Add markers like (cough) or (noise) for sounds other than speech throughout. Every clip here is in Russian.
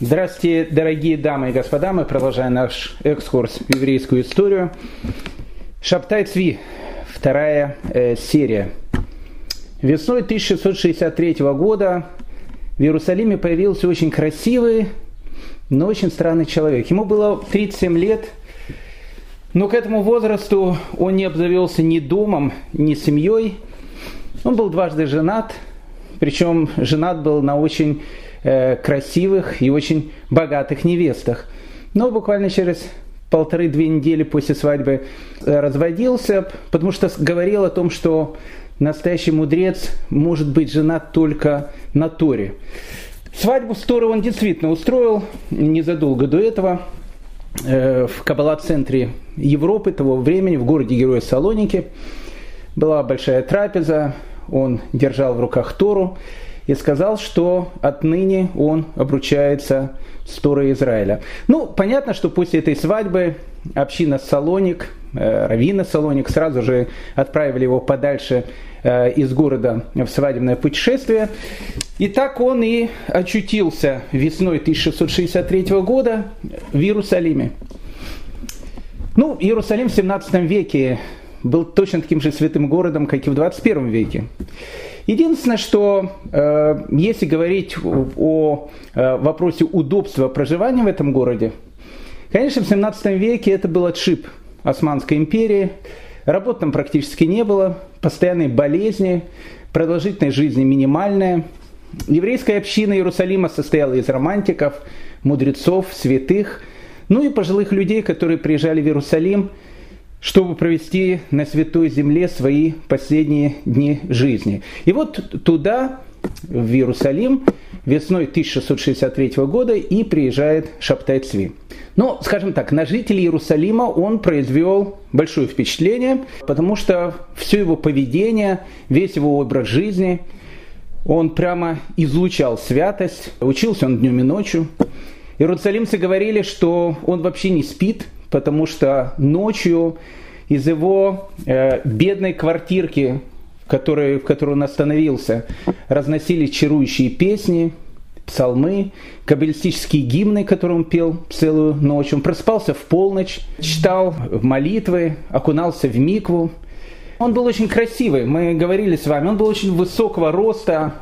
Здравствуйте, дорогие дамы и господа. Мы продолжаем наш экскурс в еврейскую историю. Шаптай Цви, вторая э, серия. Весной 1663 года в Иерусалиме появился очень красивый, но очень странный человек. Ему было 37 лет, но к этому возрасту он не обзавелся ни домом, ни семьей. Он был дважды женат, причем женат был на очень Э, красивых и очень богатых невестах. Но буквально через полторы-две недели после свадьбы э, разводился, потому что говорил о том, что настоящий мудрец может быть женат только на Торе. Свадьбу с Торой он действительно устроил незадолго до этого э, в Каббала-центре Европы того времени, в городе Героя Салоники. Была большая трапеза, он держал в руках Тору и сказал, что отныне он обручается с Торой Израиля. Ну, понятно, что после этой свадьбы община Салоник, э, Равина Салоник сразу же отправили его подальше э, из города в свадебное путешествие. И так он и очутился весной 1663 года в Иерусалиме. Ну, Иерусалим в 17 веке был точно таким же святым городом, как и в 21 веке. Единственное, что э, если говорить о э, вопросе удобства проживания в этом городе, конечно, в 17 веке это был отшиб Османской империи, работ там практически не было, постоянные болезни, продолжительность жизни минимальная. Еврейская община Иерусалима состояла из романтиков, мудрецов, святых, ну и пожилых людей, которые приезжали в Иерусалим – чтобы провести на Святой Земле свои последние дни жизни. И вот туда, в Иерусалим, весной 1663 года и приезжает Шаптай Цви. Но, скажем так, на жителей Иерусалима он произвел большое впечатление, потому что все его поведение, весь его образ жизни, он прямо излучал святость, учился он днем и ночью. Иерусалимцы говорили, что он вообще не спит, потому что ночью из его э, бедной квартирки, в которой, в которой он остановился, разносились чарующие песни, псалмы, каббалистические гимны, которые он пел целую ночь. Он проспался в полночь, читал молитвы, окунался в микву. Он был очень красивый, мы говорили с вами, он был очень высокого роста,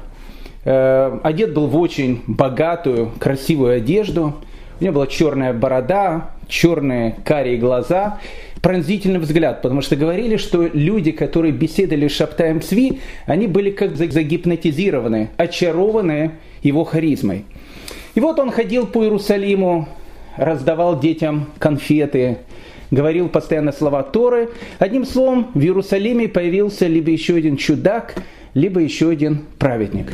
э, одет был в очень богатую, красивую одежду – у него была черная борода, черные карие глаза, пронзительный взгляд, потому что говорили, что люди, которые беседовали с Шаптаем Цви, они были как загипнотизированы, очарованы его харизмой. И вот он ходил по Иерусалиму, раздавал детям конфеты, говорил постоянно слова Торы. Одним словом, в Иерусалиме появился либо еще один чудак, либо еще один праведник.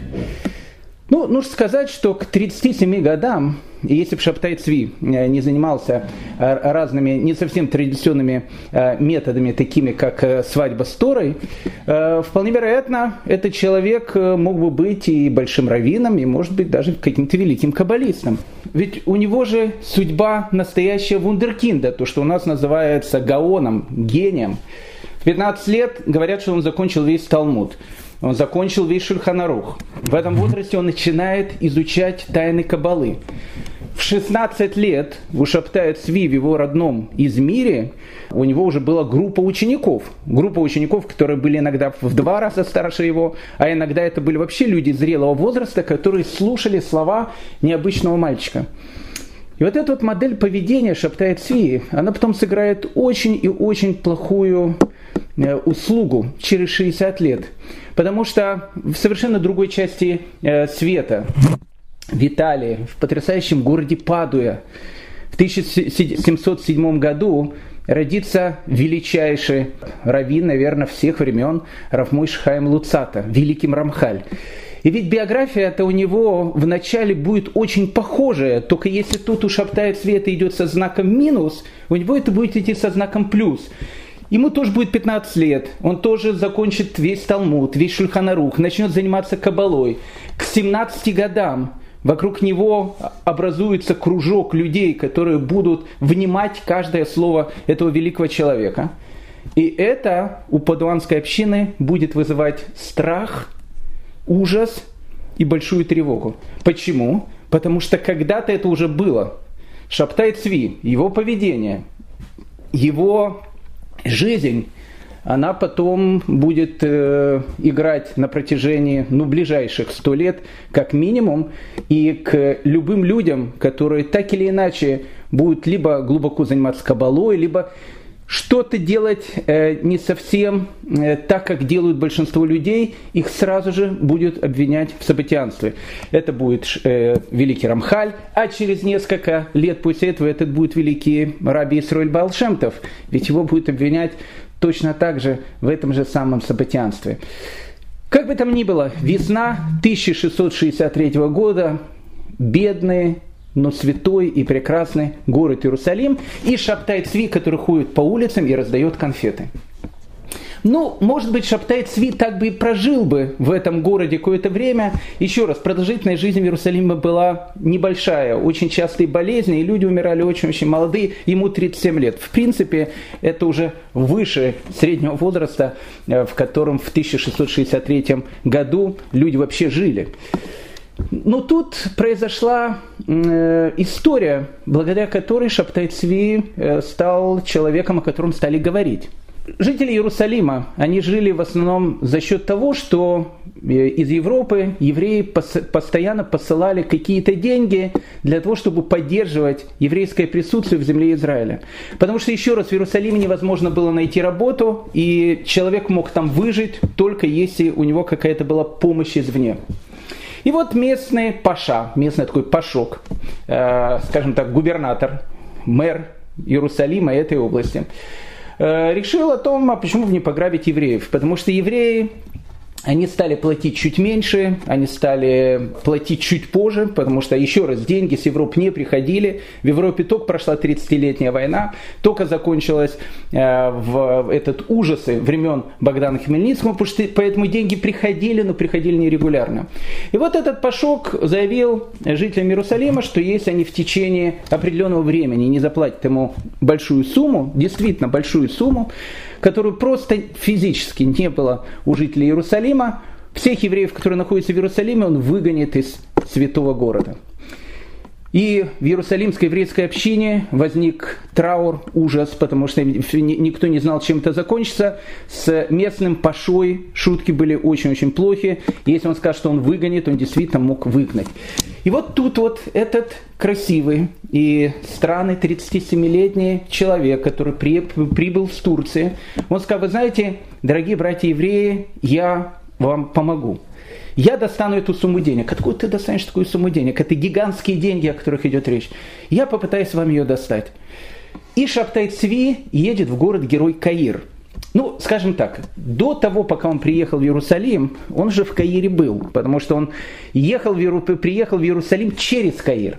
Ну, нужно сказать, что к 37 годам, если бы Шаптай Цви э, не занимался э, разными, не совсем традиционными э, методами, такими как свадьба с Торой, вполне вероятно, этот человек мог бы быть и большим раввином, и, может быть, даже каким-то великим каббалистом. Ведь у него же судьба настоящая вундеркинда, то, что у нас называется гаоном, гением. В 15 лет говорят, что он закончил весь Талмуд. Он закончил весь Шульханарух. В этом возрасте он начинает изучать тайны Кабалы. В 16 лет у Шаптая Цви в его родном Измире у него уже была группа учеников. Группа учеников, которые были иногда в два раза старше его, а иногда это были вообще люди зрелого возраста, которые слушали слова необычного мальчика. И вот эта вот модель поведения Шаптай Цви, она потом сыграет очень и очень плохую э, услугу через 60 лет. Потому что в совершенно другой части э, света, в Италии, в потрясающем городе Падуя, в 1707 году родится величайший раввин, наверное, всех времен, Равмуш Хайм Луцата, великий Рамхаль. И ведь биография это у него вначале будет очень похожая, только если тут у Шаптая Света идет со знаком минус, у него это будет идти со знаком плюс. Ему тоже будет 15 лет, он тоже закончит весь Талмуд, весь Шульханарух, начнет заниматься кабалой. К 17 годам вокруг него образуется кружок людей, которые будут внимать каждое слово этого великого человека. И это у падуанской общины будет вызывать страх, ужас и большую тревогу. Почему? Потому что когда-то это уже было. Шаптай Цви, его поведение, его жизнь, она потом будет э, играть на протяжении ну, ближайших сто лет как минимум. И к любым людям, которые так или иначе будут либо глубоко заниматься кабалой, либо что-то делать э, не совсем э, так, как делают большинство людей, их сразу же будет обвинять в событианстве. Это будет э, великий Рамхаль, а через несколько лет после этого это будет великий Раби Исроиль Балшемтов, ведь его будет обвинять точно так же в этом же самом событианстве. Как бы там ни было, весна 1663 года, бедные, но святой и прекрасный город Иерусалим, и Шаптай Цви, который ходит по улицам и раздает конфеты. Ну, может быть, Шаптай Цви так бы и прожил бы в этом городе какое-то время. Еще раз, продолжительность жизни в Иерусалиме была небольшая, очень частые болезни, и люди умирали очень-очень молодые, ему 37 лет. В принципе, это уже выше среднего возраста, э, в котором в 1663 году люди вообще жили. Но тут произошла э, история, благодаря которой Шаптай Цви э, стал человеком, о котором стали говорить. Жители Иерусалима, они жили в основном за счет того, что э, из Европы евреи постоянно посылали какие-то деньги для того, чтобы поддерживать еврейское присутствие в земле Израиля. Потому что, еще раз, в Иерусалиме невозможно было найти работу, и человек мог там выжить только если у него какая-то была помощь извне. И вот местный паша, местный такой пашок, э, скажем так, губернатор, мэр Иерусалима этой области, э, решил о том, а почему бы не пограбить евреев. Потому что евреи они стали платить чуть меньше, они стали платить чуть позже, потому что, еще раз, деньги с Европы не приходили. В Европе только прошла 30-летняя война, только закончилась э, в этот ужасы времен Богдана Хмельницкого, потому что поэтому деньги приходили, но приходили нерегулярно. И вот этот Пашок заявил жителям Иерусалима, что если они в течение определенного времени не заплатят ему большую сумму, действительно большую сумму, которую просто физически не было у жителей Иерусалима, всех евреев, которые находятся в Иерусалиме, он выгонит из святого города. И в Иерусалимской еврейской общине возник траур, ужас, потому что никто не знал, чем это закончится. С местным пашой шутки были очень-очень плохи. Если он скажет, что он выгонит, он действительно мог выгнать. И вот тут вот этот красивый и странный 37-летний человек, который прибыл с Турции, он сказал, вы знаете, дорогие братья евреи, я вам помогу. Я достану эту сумму денег. Откуда ты достанешь такую сумму денег? Это гигантские деньги, о которых идет речь. Я попытаюсь вам ее достать. И Шаптай Цви едет в город-герой Каир. Ну, скажем так, до того, пока он приехал в Иерусалим, он же в Каире был, потому что он ехал в, приехал в Иерусалим через Каир.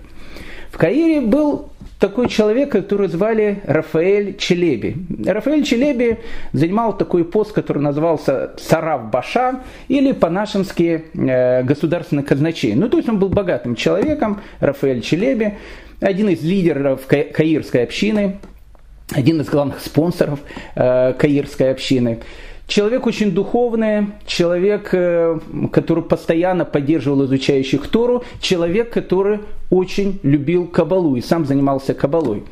В Каире был такой человек, который звали Рафаэль Челеби. Рафаэль Челеби занимал такой пост, который назывался Сарав Баша или по-нашенски э, государственный казначей. Ну, то есть он был богатым человеком, Рафаэль Челеби, один из лидеров каирской общины, один из главных спонсоров э, каирской общины. Человек очень духовный, человек, э, который постоянно поддерживал изучающих Тору, человек, который очень любил Кабалу и сам занимался Кабалой.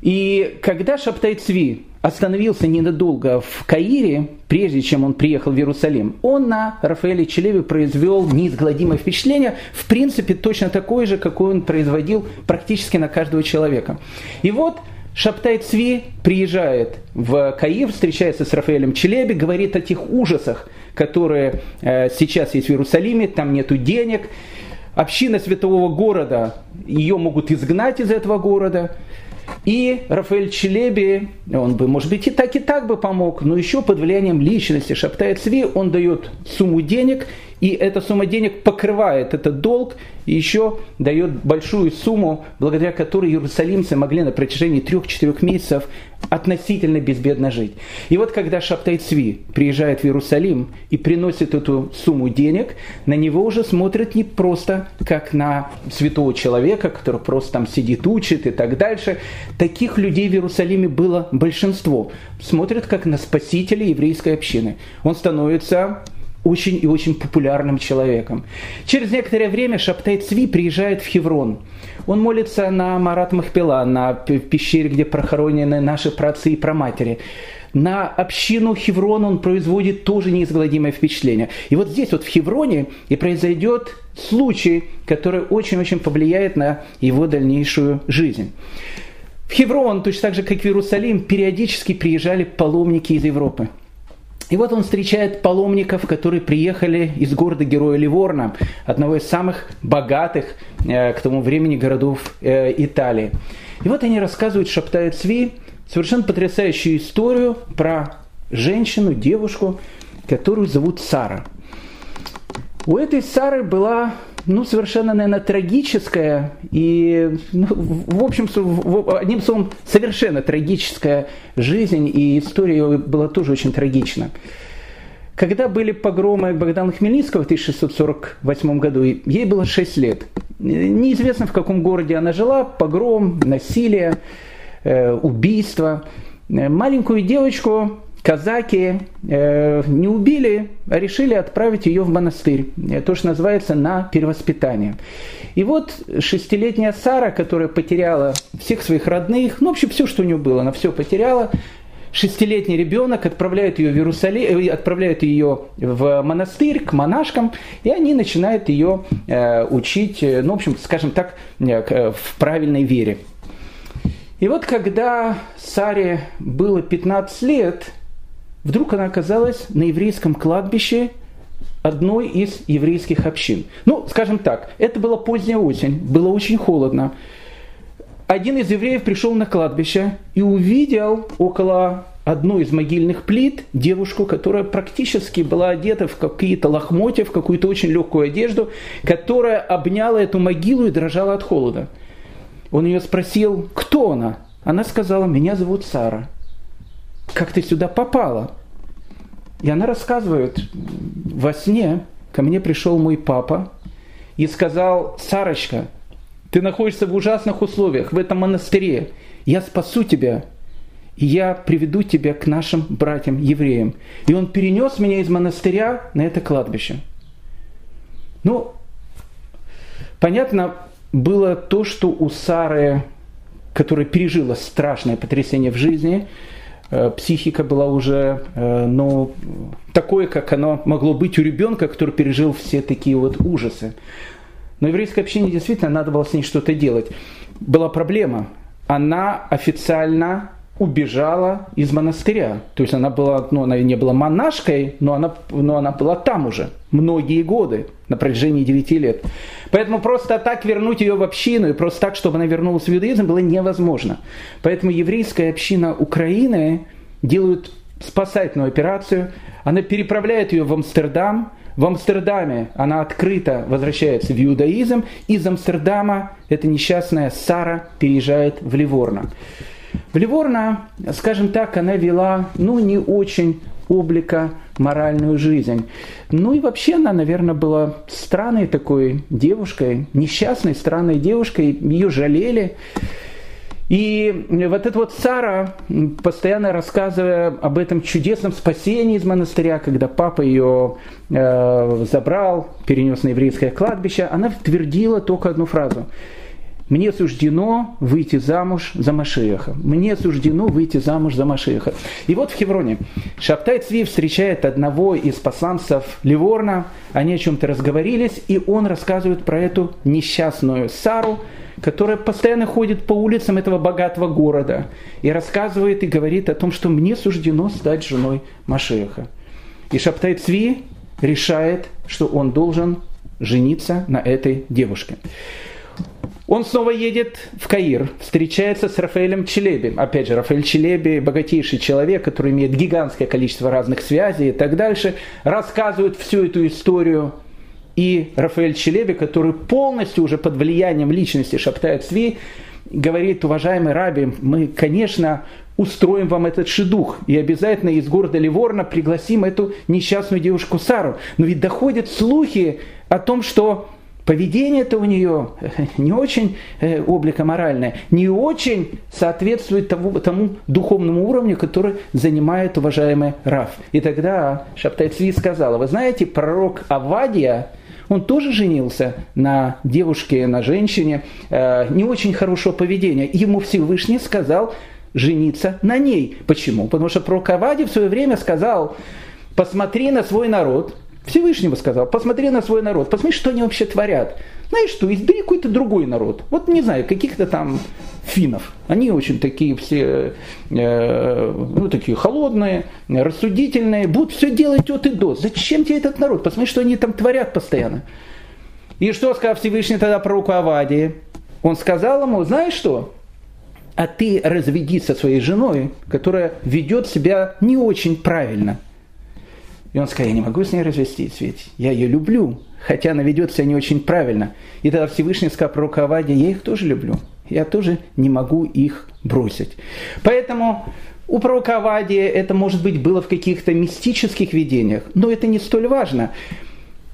И когда Шаптай Цви остановился ненадолго в Каире, прежде чем он приехал в Иерусалим, он на Рафаэле Челеве произвел неизгладимое впечатление, в принципе, точно такое же, какое он производил практически на каждого человека. И вот Шаптай Цви приезжает в Каир, встречается с Рафаэлем Челеби, говорит о тех ужасах, которые э, сейчас есть в Иерусалиме, там нету денег. Община святого города, ее могут изгнать из этого города. И Рафаэль Челеби, он бы, может быть, и так, и так бы помог, но еще под влиянием личности Шаптая Цви он дает сумму денег, и эта сумма денег покрывает этот долг и еще дает большую сумму, благодаря которой иерусалимцы могли на протяжении трех-четырех месяцев относительно безбедно жить. И вот когда Шаптай Цви приезжает в Иерусалим и приносит эту сумму денег, на него уже смотрят не просто как на святого человека, который просто там сидит, учит и так дальше. Таких людей в Иерусалиме было большинство. Смотрят как на спасителя еврейской общины. Он становится очень и очень популярным человеком. Через некоторое время Шаптай Цви приезжает в Хеврон. Он молится на Марат Махпела, на пещере, где прохоронены наши праотцы и праматери на общину Хеврон он производит тоже неизгладимое впечатление. И вот здесь вот в Хевроне и произойдет случай, который очень-очень повлияет на его дальнейшую жизнь. В Хеврон, точно так же, как в Иерусалим, периодически приезжали паломники из Европы. И вот он встречает паломников, которые приехали из города-героя Ливорна, одного из самых богатых э, к тому времени городов э, Италии. И вот они рассказывают, шептают Цви, совершенно потрясающую историю про женщину, девушку, которую зовут Сара. У этой Сары была ну, совершенно, наверное, трагическая и, ну, в общем, одним словом, совершенно трагическая жизнь, и история ее была тоже очень трагична. Когда были погромы Богдана Хмельницкого в 1648 году, ей было 6 лет. Неизвестно, в каком городе она жила, погром, насилие. Э, убийства. Э, маленькую девочку казаки э, не убили, а решили отправить ее в монастырь. То, что называется на перевоспитание. И вот шестилетняя Сара, которая потеряла всех своих родных, ну, вообще все, что у нее было, она все потеряла. Шестилетний ребенок отправляет ее в Иерусалим, отправляет ее в монастырь к монашкам, и они начинают ее учить, ну, в общем, скажем так, в правильной вере. И вот когда Саре было 15 лет, вдруг она оказалась на еврейском кладбище одной из еврейских общин. Ну, скажем так, это была поздняя осень, было очень холодно. Один из евреев пришел на кладбище и увидел около одной из могильных плит девушку, которая практически была одета в какие-то лохмотья, в какую-то очень легкую одежду, которая обняла эту могилу и дрожала от холода. Он ее спросил, кто она? Она сказала, меня зовут Сара. Как ты сюда попала? И она рассказывает, во сне ко мне пришел мой папа и сказал, Сарочка, ты находишься в ужасных условиях в этом монастыре. Я спасу тебя, и я приведу тебя к нашим братьям евреям. И он перенес меня из монастыря на это кладбище. Ну, понятно, было то, что у Сары, которая пережила страшное потрясение в жизни, психика была уже, э, ну, такое, как оно могло быть у ребенка, который пережил все такие вот ужасы. Но еврейской общине действительно надо было с ней что-то делать. Была проблема. Она официально убежала из монастыря. То есть она была, ну, она не была монашкой, но она, но она была там уже многие годы, на протяжении 9 лет. Поэтому просто так вернуть ее в общину и просто так, чтобы она вернулась в иудаизм, было невозможно. Поэтому еврейская община Украины делает спасательную операцию. Она переправляет ее в Амстердам. В Амстердаме она открыто возвращается в иудаизм. Из Амстердама эта несчастная Сара переезжает в Ливорно. В Ливорно, скажем так, она вела ну, не очень облика моральную жизнь. Ну и вообще она, наверное, была странной такой девушкой, несчастной, странной девушкой, ее жалели. И вот эта вот Сара, постоянно рассказывая об этом чудесном спасении из монастыря, когда папа ее э, забрал, перенес на еврейское кладбище, она твердила только одну фразу – мне суждено выйти замуж за Машеха. Мне суждено выйти замуж за Машеха. И вот в Хевроне Шаптай Цви встречает одного из посланцев Ливорна. Они о чем-то разговорились, и он рассказывает про эту несчастную Сару, которая постоянно ходит по улицам этого богатого города и рассказывает и говорит о том, что мне суждено стать женой Машеха. И Шаптай Цви решает, что он должен жениться на этой девушке. Он снова едет в Каир, встречается с Рафаэлем Челеби. Опять же, Рафаэль Челеби – богатейший человек, который имеет гигантское количество разных связей и так дальше. Рассказывает всю эту историю. И Рафаэль Челеби, который полностью уже под влиянием личности Шаптая Цви, говорит, уважаемый Раби, мы, конечно, устроим вам этот шедух и обязательно из города Ливорна пригласим эту несчастную девушку Сару. Но ведь доходят слухи о том, что поведение-то у нее не очень э, облико моральное, не очень соответствует тому, тому духовному уровню, который занимает уважаемый Раф. И тогда Шабтай Цви сказала, вы знаете, пророк Авадия, он тоже женился на девушке, на женщине э, не очень хорошего поведения. Ему Всевышний сказал жениться на ней. Почему? Потому что пророк Авадий в свое время сказал, посмотри на свой народ, Всевышнего сказал, посмотри на свой народ, посмотри, что они вообще творят. Знаешь что, избери какой-то другой народ. Вот не знаю, каких-то там финнов. Они очень такие все, э, ну, такие холодные, рассудительные, будут все делать от и до. Зачем тебе этот народ? Посмотри, что они там творят постоянно. И что сказал Всевышний тогда про Авадии? Он сказал ему, знаешь что? А ты разведи со своей женой, которая ведет себя не очень правильно. И он сказал, я не могу с ней развестись, ведь я ее люблю, хотя она ведет себя не очень правильно. И тогда Всевышний сказал про Аваде, я их тоже люблю, я тоже не могу их бросить. Поэтому у пророка Авадия это, может быть, было в каких-то мистических видениях, но это не столь важно.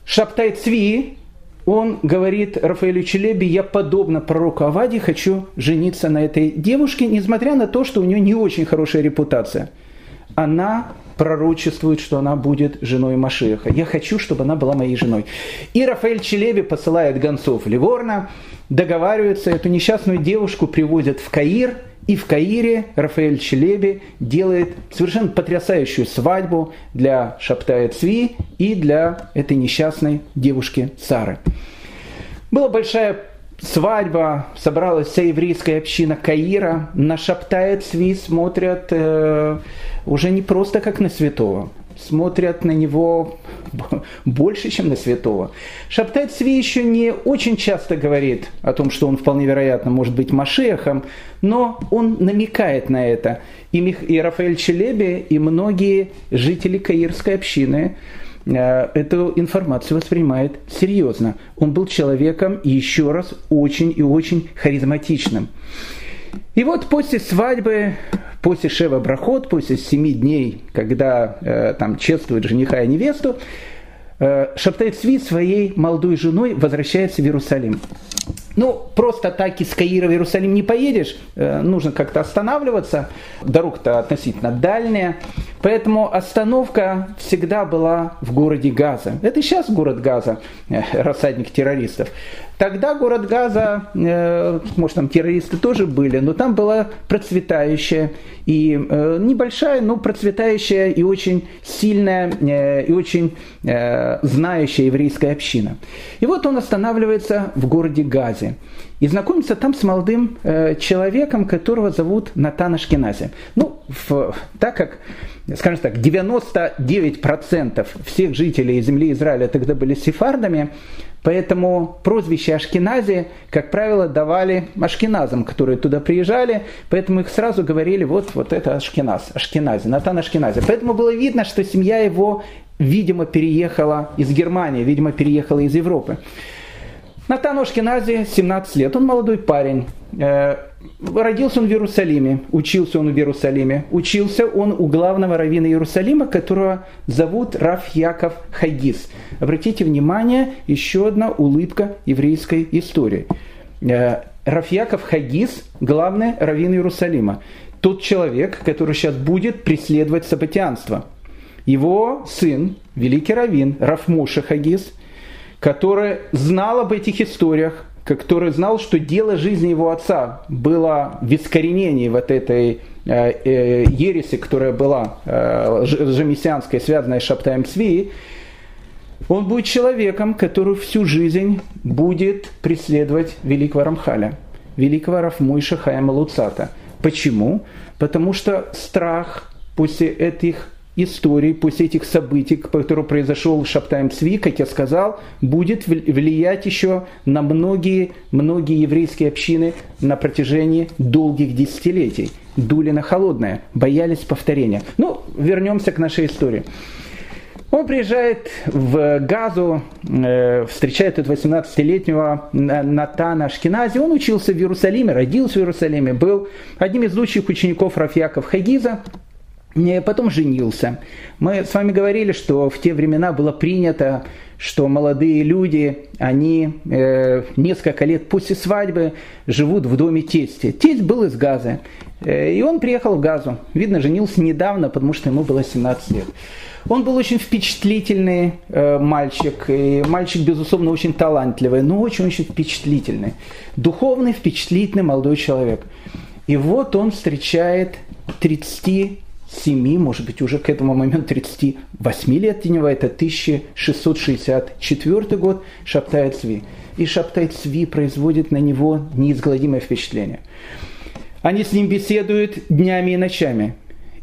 Шаптай Цви, он говорит Рафаэлю Челеби, я подобно пророку Аваде хочу жениться на этой девушке, несмотря на то, что у нее не очень хорошая репутация. Она пророчествует, что она будет женой Машеха. Я хочу, чтобы она была моей женой. И Рафаэль Челеби посылает гонцов Ливорна, договариваются, эту несчастную девушку привозят в Каир, и в Каире Рафаэль Челеби делает совершенно потрясающую свадьбу для Шаптая Цви и для этой несчастной девушки Сары. Была большая свадьба, собралась вся еврейская община Каира, на Шаптая Цви смотрят э, уже не просто как на святого, смотрят на него (laughs) больше, чем на святого. Шаптай Цви еще не очень часто говорит о том, что он вполне вероятно может быть Машехом, но он намекает на это. И, Мих, и Рафаэль Челеби, и многие жители Каирской общины э, эту информацию воспринимает серьезно. Он был человеком, еще раз, очень и очень харизматичным. И вот после свадьбы после Шева Брахот, после семи дней, когда э, там чествуют жениха и невесту, э, Шабтай Цви своей молодой женой возвращается в Иерусалим. Ну, просто так из Каира в Иерусалим не поедешь, э, нужно как-то останавливаться, дорога-то относительно дальняя, поэтому остановка всегда была в городе Газа. Это сейчас город Газа, э, рассадник террористов. Тогда город Газа, э, может там террористы тоже были, но там была процветающая и э, небольшая, но процветающая и очень сильная и очень знающая еврейская община. И вот он останавливается в городе Газе и знакомится там с молодым человеком, которого зовут Натан Ашкенази. Ну, в, так как скажем так, 99% всех жителей земли Израиля тогда были сефардами, Поэтому прозвище Ашкенази, как правило, давали ашкеназам, которые туда приезжали, поэтому их сразу говорили, вот, вот это Ашкеназ, Ашкенази, Натан Ашкенази. Поэтому было видно, что семья его, видимо, переехала из Германии, видимо, переехала из Европы. Натан Ашкенази, 17 лет, он молодой парень, э, Родился он в Иерусалиме, учился он в Иерусалиме, учился он у главного раввина Иерусалима, которого зовут Раф Яков Хагис. Обратите внимание, еще одна улыбка еврейской истории. Э, Раф Яков Хагис – главный раввин Иерусалима. Тот человек, который сейчас будет преследовать сабатианство. Его сын, великий раввин Раф Муша Хагис, который знал об этих историях, который знал, что дело жизни его отца было в искоренении вот этой э, э, ереси, которая была э, жемесианской, связанной с Шаптаем Цви, он будет человеком, который всю жизнь будет преследовать великого Рамхаля, великого Рафмуиша Хаема Луцата. Почему? Потому что страх после этих истории, после этих событий, которые произошел Шаптайм Цви, как я сказал, будет влиять еще на многие, многие еврейские общины на протяжении долгих десятилетий. Дули на холодное, боялись повторения. Ну, вернемся к нашей истории. Он приезжает в Газу, э, встречает этого 18-летнего Натана Ашкинази. Он учился в Иерусалиме, родился в Иерусалиме, был одним из лучших учеников Рафьяков Хагиза. Потом женился. Мы с вами говорили, что в те времена было принято, что молодые люди, они э, несколько лет после свадьбы живут в доме тестя. Тесть был из Газа, э, и он приехал в Газу. Видно, женился недавно, потому что ему было 17 лет. Он был очень впечатлительный э, мальчик, и мальчик, безусловно, очень талантливый, но очень-очень впечатлительный. Духовный, впечатлительный молодой человек. И вот он встречает 30 7, может быть, уже к этому моменту 38 лет Тенева, это 1664 год, Шаптай Цви. И Шаптай Цви производит на него неизгладимое впечатление. Они с ним беседуют днями и ночами.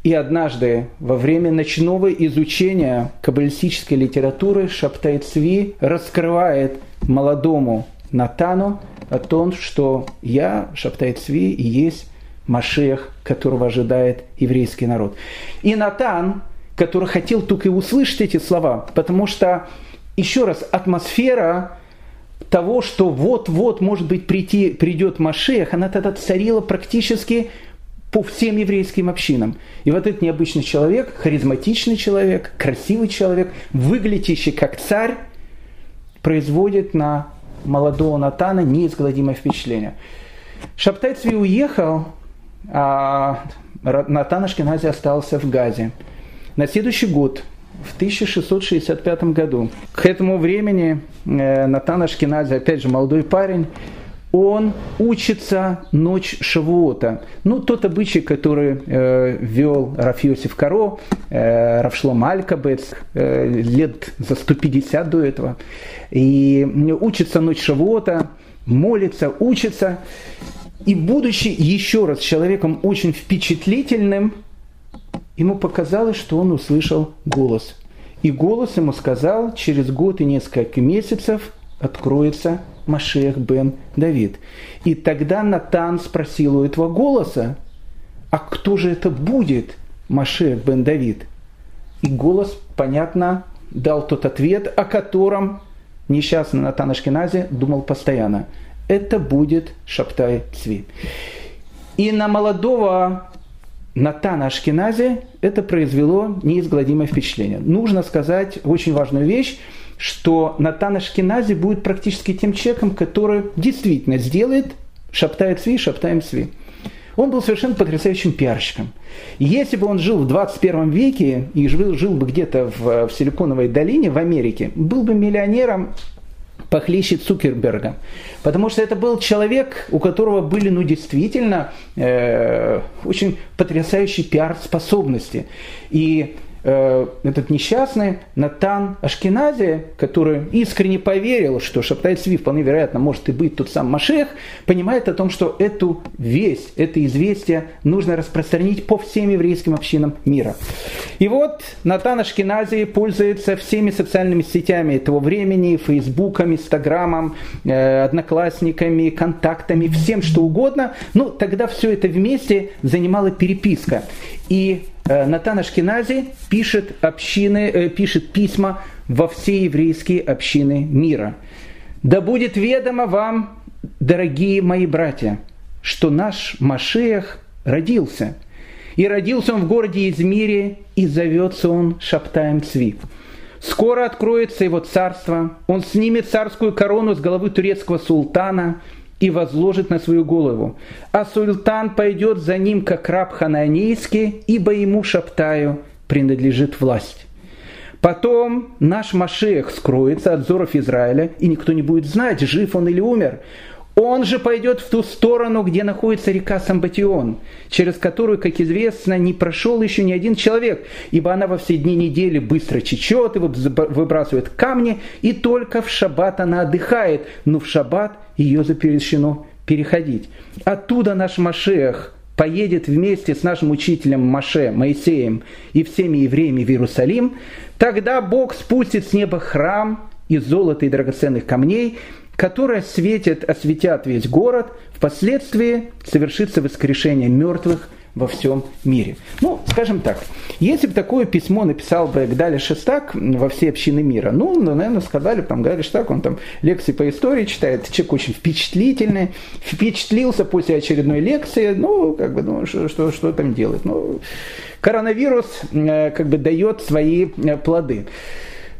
И однажды во время ночного изучения каббалистической литературы Шаптай Цви раскрывает молодому Натану о том, что я, Шаптай Цви, и есть Машех, которого ожидает еврейский народ. И Натан, который хотел только и услышать эти слова, потому что, еще раз, атмосфера того, что вот-вот, может быть, прийти, придет Машех, она тогда царила практически по всем еврейским общинам. И вот этот необычный человек, харизматичный человек, красивый человек, выглядящий как царь, производит на молодого Натана неизгладимое впечатление. Шабтай Цви уехал, а Натан Ашкенази остался в Газе. На следующий год, в 1665 году, к этому времени э, Натан Ашкенази, опять же молодой парень, он учится ночь Шавуота. Ну, тот обычай, который э, вел Рафиосиф Каро, э, Равшлом Алькабец, э, лет за 150 до этого. И учится ночь Шавуота, молится, учится. И будучи еще раз человеком очень впечатлительным, ему показалось, что он услышал голос. И голос ему сказал, через год и несколько месяцев откроется Машех бен Давид. И тогда Натан спросил у этого голоса, а кто же это будет Машех бен Давид? И голос, понятно, дал тот ответ, о котором несчастный Натан Ашкенази думал постоянно – это будет Шаптай Цви. И на молодого Натана Ашкенази это произвело неизгладимое впечатление. Нужно сказать очень важную вещь, что Натан Ашкенази будет практически тем человеком, который действительно сделает Шаптай Цви, Шаптай Цви. Он был совершенно потрясающим пиарщиком. если бы он жил в 21 веке и жил, жил бы где-то в, в Силиконовой долине в Америке, был бы миллионером похлеще Цукерберга. Потому что это был человек, у которого были, ну, действительно, э, очень потрясающие пиар-способности. И Э, этот несчастный Натан Ашкенази, который искренне поверил, что Шаптай Цви вполне вероятно может и быть тот сам Машех, понимает о том, что эту весть, это известие нужно распространить по всем еврейским общинам мира. И вот Натан Ашкенази пользуется всеми социальными сетями этого времени, Фейсбуком, Инстаграмом, э, Одноклассниками, контактами, всем что угодно. Ну, тогда все это вместе занимала переписка. И Натан Ашкенази пишет, общины, э, пишет письма во все еврейские общины мира. «Да будет ведомо вам, дорогие мои братья, что наш Машех родился. И родился он в городе Измире, и зовется он Шаптаем Цви. Скоро откроется его царство, он снимет царскую корону с головы турецкого султана – и возложит на свою голову. А султан пойдет за ним, как раб хананейский, ибо ему, шаптаю, принадлежит власть. Потом наш Машех скроется от взоров Израиля, и никто не будет знать, жив он или умер. Он же пойдет в ту сторону, где находится река Самбатион, через которую, как известно, не прошел еще ни один человек, ибо она во все дни недели быстро чечет и выбрасывает камни, и только в шаббат она отдыхает, но в шаббат ее запрещено переходить. Оттуда наш Машех поедет вместе с нашим учителем Маше, Моисеем и всеми евреями в Иерусалим, тогда Бог спустит с неба храм из золота и драгоценных камней, которые осветят, осветят весь город, впоследствии совершится воскрешение мертвых во всем мире. Ну, скажем так, если бы такое письмо написал бы Гдали Шестак во все общины мира, ну, ну наверное, сказали, там, Гдали Шестак, он там лекции по истории читает, человек очень впечатлительный, впечатлился после очередной лекции, ну, как бы, ну, что, что, что там делать? Ну, коронавирус, э, как бы, дает свои э, плоды.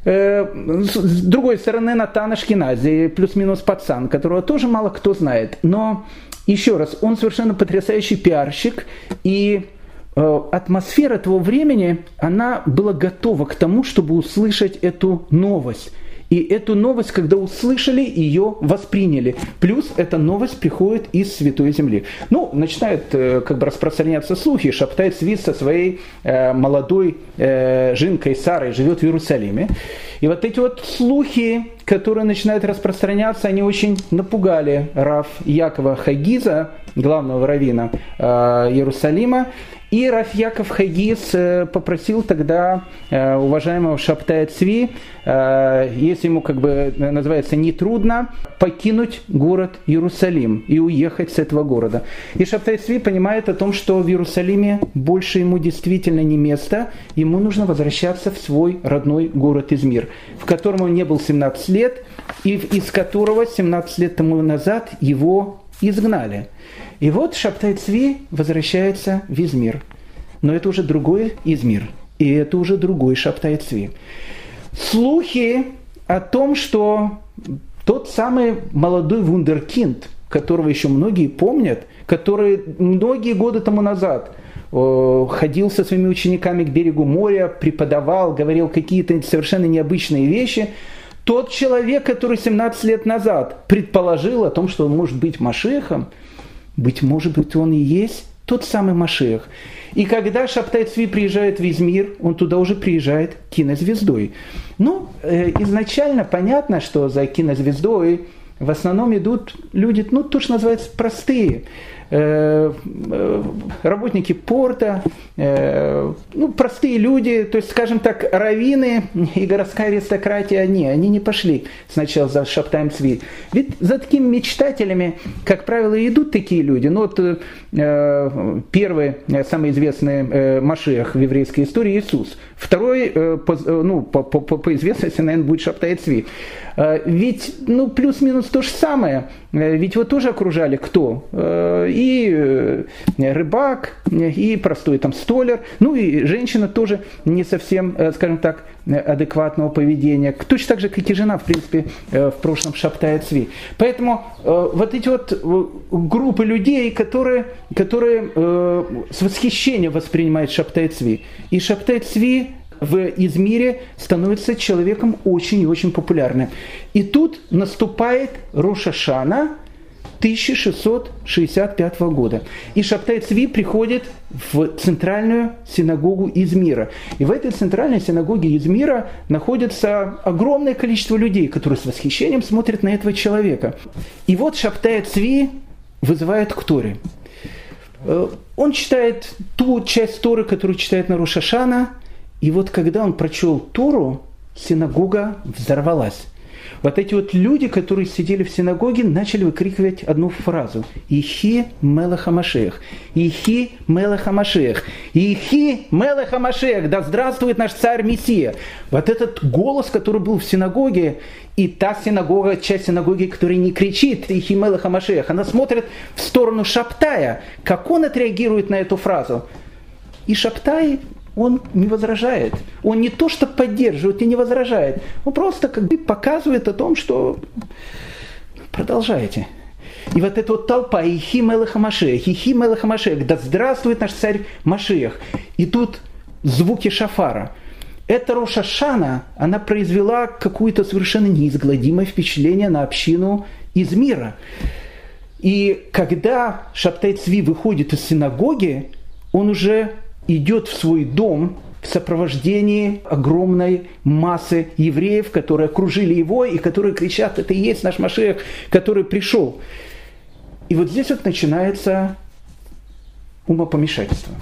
Э, с другой стороны, Натан Ашкинази, плюс-минус пацан, которого тоже мало кто знает. Но, еще раз, он совершенно потрясающий пиарщик, и э, атмосфера того времени, она была готова к тому, чтобы услышать эту новость. И эту новость, когда услышали, ее восприняли. Плюс эта новость приходит из Святой Земли. Ну, начинают э, как бы распространяться слухи. Шаптай Цвит со своей э, молодой э, жинкой Сарой живет в Иерусалиме. И вот эти вот слухи, которые начинают распространяться, они очень напугали Рав Якова Хагиза, главного равина э, Иерусалима. И Раф Яков Хагис э, попросил тогда э, уважаемого Шаптая Цви, если ему как бы называется нетрудно, покинуть город Иерусалим и уехать с этого города. И Шаптай Цви понимает о том, что в Иерусалиме больше ему действительно не место, ему нужно возвращаться в свой родной город Измир, в котором он не был 17 лет, и из которого 17 лет тому назад его изгнали. И вот Шаптай Цви возвращается в Измир. Но это уже другой Измир. И это уже другой Шаптай Цви. Слухи о том, что тот самый молодой вундеркинд, которого еще многие помнят, который многие годы тому назад ходил со своими учениками к берегу моря, преподавал, говорил какие-то совершенно необычные вещи, тот человек, который 17 лет назад предположил о том, что он может быть Машехом, быть может быть, он и есть тот самый Машех. И когда Шаптай Цви приезжает в Измир, он туда уже приезжает кинозвездой. Ну, э, изначально понятно, что за кинозвездой в основном идут люди, ну, то, что называется, простые. Э, э, работники порта, э, ну, простые люди, то есть, скажем так, раввины и городская аристократия, они, они не пошли сначала за Шаптаем Цви. Ведь за такими мечтателями, как правило, идут такие люди. Ну, вот первый, самый известный Машех в еврейской истории Иисус. Второй, по, ну, по, по, по известности, наверное, будет Шаптай Цви. Ведь, ну, плюс-минус то же самое. Ведь его тоже окружали кто? и э, рыбак, и простой там столер, ну и женщина тоже не совсем, э, скажем так, адекватного поведения, точно так же, как и жена, в принципе, э, в прошлом Шаптая Цви. Поэтому вот эти вот группы людей, которые, которые с восхищением воспринимают Шаптай Цви. И Шаптай Цви в Измире становится человеком очень и очень популярным. И тут наступает Рошашана, 1665 года. И Шаптай Цви приходит в центральную синагогу Измира. И в этой центральной синагоге Измира находится огромное количество людей, которые с восхищением смотрят на этого человека. И вот Шаптай Цви вызывает к Торе. Э, он читает ту часть Торы, которую читает на Рушашана, и вот когда он прочел Тору, синагога взорвалась вот эти вот люди, которые сидели в синагоге, начали выкрикивать одну фразу. «Ихи Мелахамашех! Ихи Мелахамашех! Ихи Мелахамашех! Да здравствует наш царь Мессия!» Вот этот голос, который был в синагоге, и та синагога, часть синагоги, которая не кричит «Ихи Мелахамашех», она смотрит в сторону Шаптая. Как он отреагирует на эту фразу? И Шаптай он не возражает. Он не то что поддерживает и не возражает. Он просто как бы показывает о том, что продолжайте. И вот эта вот толпа, Ихи Мелаха Машех, Ихи Мелаха Машех, да здравствует наш царь Машех. И тут звуки шафара. Эта Рошашана, она произвела какое-то совершенно неизгладимое впечатление на общину из мира. И когда Шаптай Цви выходит из синагоги, он уже идет в свой дом в сопровождении огромной массы евреев, которые окружили его и которые кричат, это и есть наш Машех, который пришел. И вот здесь вот начинается умопомешательство.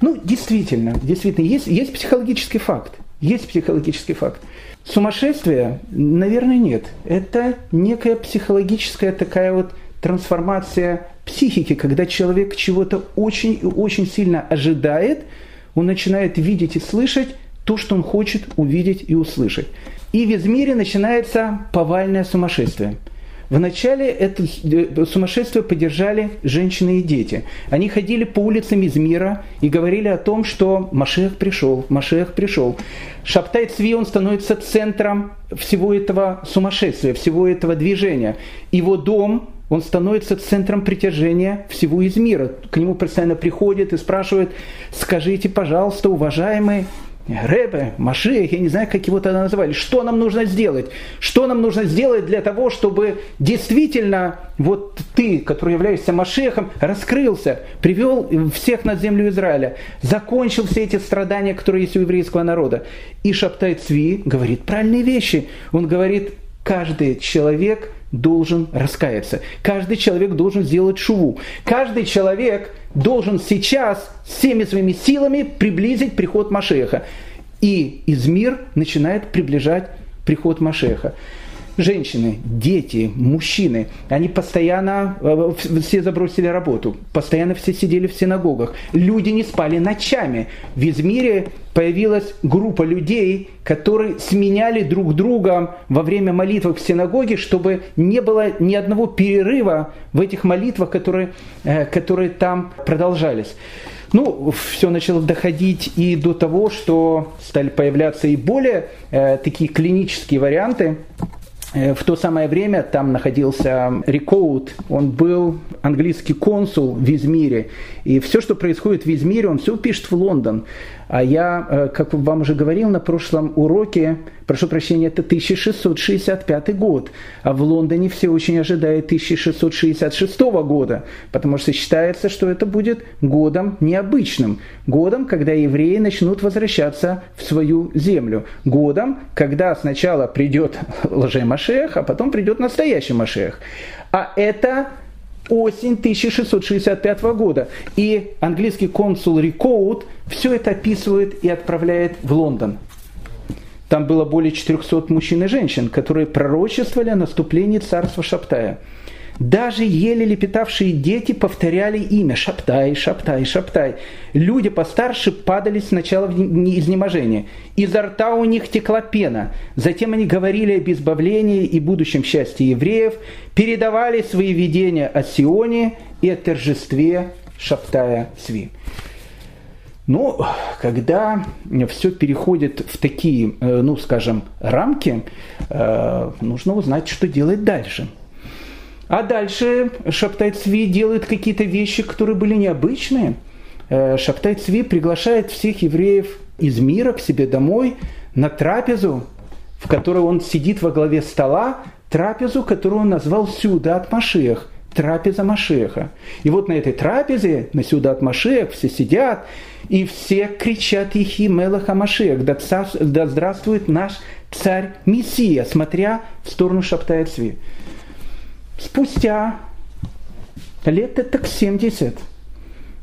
Ну, действительно, действительно, есть, есть психологический факт. Есть психологический факт. Сумасшествия, наверное, нет. Это некая психологическая такая вот трансформация психики, когда человек чего-то очень и очень сильно ожидает, он начинает видеть и слышать то, что он хочет увидеть и услышать. И в Измире начинается повальное сумасшествие – Вначале это э, сумасшествие поддержали женщины и дети. Они ходили по улицам из мира и говорили о том, что Машех пришел, Машех пришел. Шаптай Цви, он становится центром всего этого сумасшествия, всего этого движения. Его дом, он становится центром притяжения всего из мира. К нему постоянно приходят и спрашивают, скажите, пожалуйста, уважаемый, Рэбе, Машех, я не знаю, как его тогда называли, что нам нужно сделать? Что нам нужно сделать для того, чтобы действительно вот ты, который являешься Машехом, раскрылся, привел всех на землю Израиля, закончил все эти страдания, которые есть у еврейского народа. И Шаптай Цви говорит правильные вещи. Он говорит, каждый человек должен раскаяться. Каждый человек должен сделать шуву. Каждый человек должен сейчас всеми своими силами приблизить приход Машеха. И Измир начинает приближать приход Машеха женщины, дети, мужчины, они постоянно, э, все забросили работу, постоянно все сидели в синагогах, люди не спали ночами. В Измире появилась группа людей, которые сменяли друг друга во время молитвы в синагоге, чтобы не было ни одного перерыва в этих молитвах, которые, э, которые там продолжались. Ну, все начало доходить и до того, что стали появляться и более э, такие клинические варианты Э, в то самое время там находился Рикоут, он был английский консул в Измире. И все, что происходит в Измире, он все пишет в Лондон. А я, э, как вам уже говорил на прошлом уроке, прошу прощения, это 1665 год. А в Лондоне все очень ожидают 1666 года, потому что считается, что это будет годом необычным. Годом, когда евреи начнут возвращаться в свою землю. Годом, когда сначала придет (laughs) лжемашех, а потом придет настоящий машех. А это осень 1665 года. И английский консул Рикоут все это описывает и отправляет в Лондон. Там было более 400 мужчин и женщин, которые пророчествовали о наступлении царства Шаптая. Даже еле лепетавшие дети повторяли имя «Шаптай, Шаптай, Шаптай». Люди постарше падали сначала в изнеможение. Изо рта у них текла пена. Затем они говорили об избавлении и будущем счастье евреев, передавали свои видения о Сионе и о торжестве Шаптая Сви. Но когда все переходит в такие, э, ну скажем, рамки, э, нужно узнать, что делать дальше – а дальше Шаптай Цви делает какие-то вещи, которые были необычные. Э, Шаптай Цви приглашает всех евреев из мира к себе домой на трапезу, в которой он сидит во главе стола, трапезу, которую он назвал Сюдат Машех, трапеза Машеха. И вот на этой трапезе, на Сюдат Машех, все сидят, и все кричат Ихи Мелаха Машех, да, да здравствует наш царь Мессия, смотря в сторону Шаптая Цви. Спустя лет это так 70,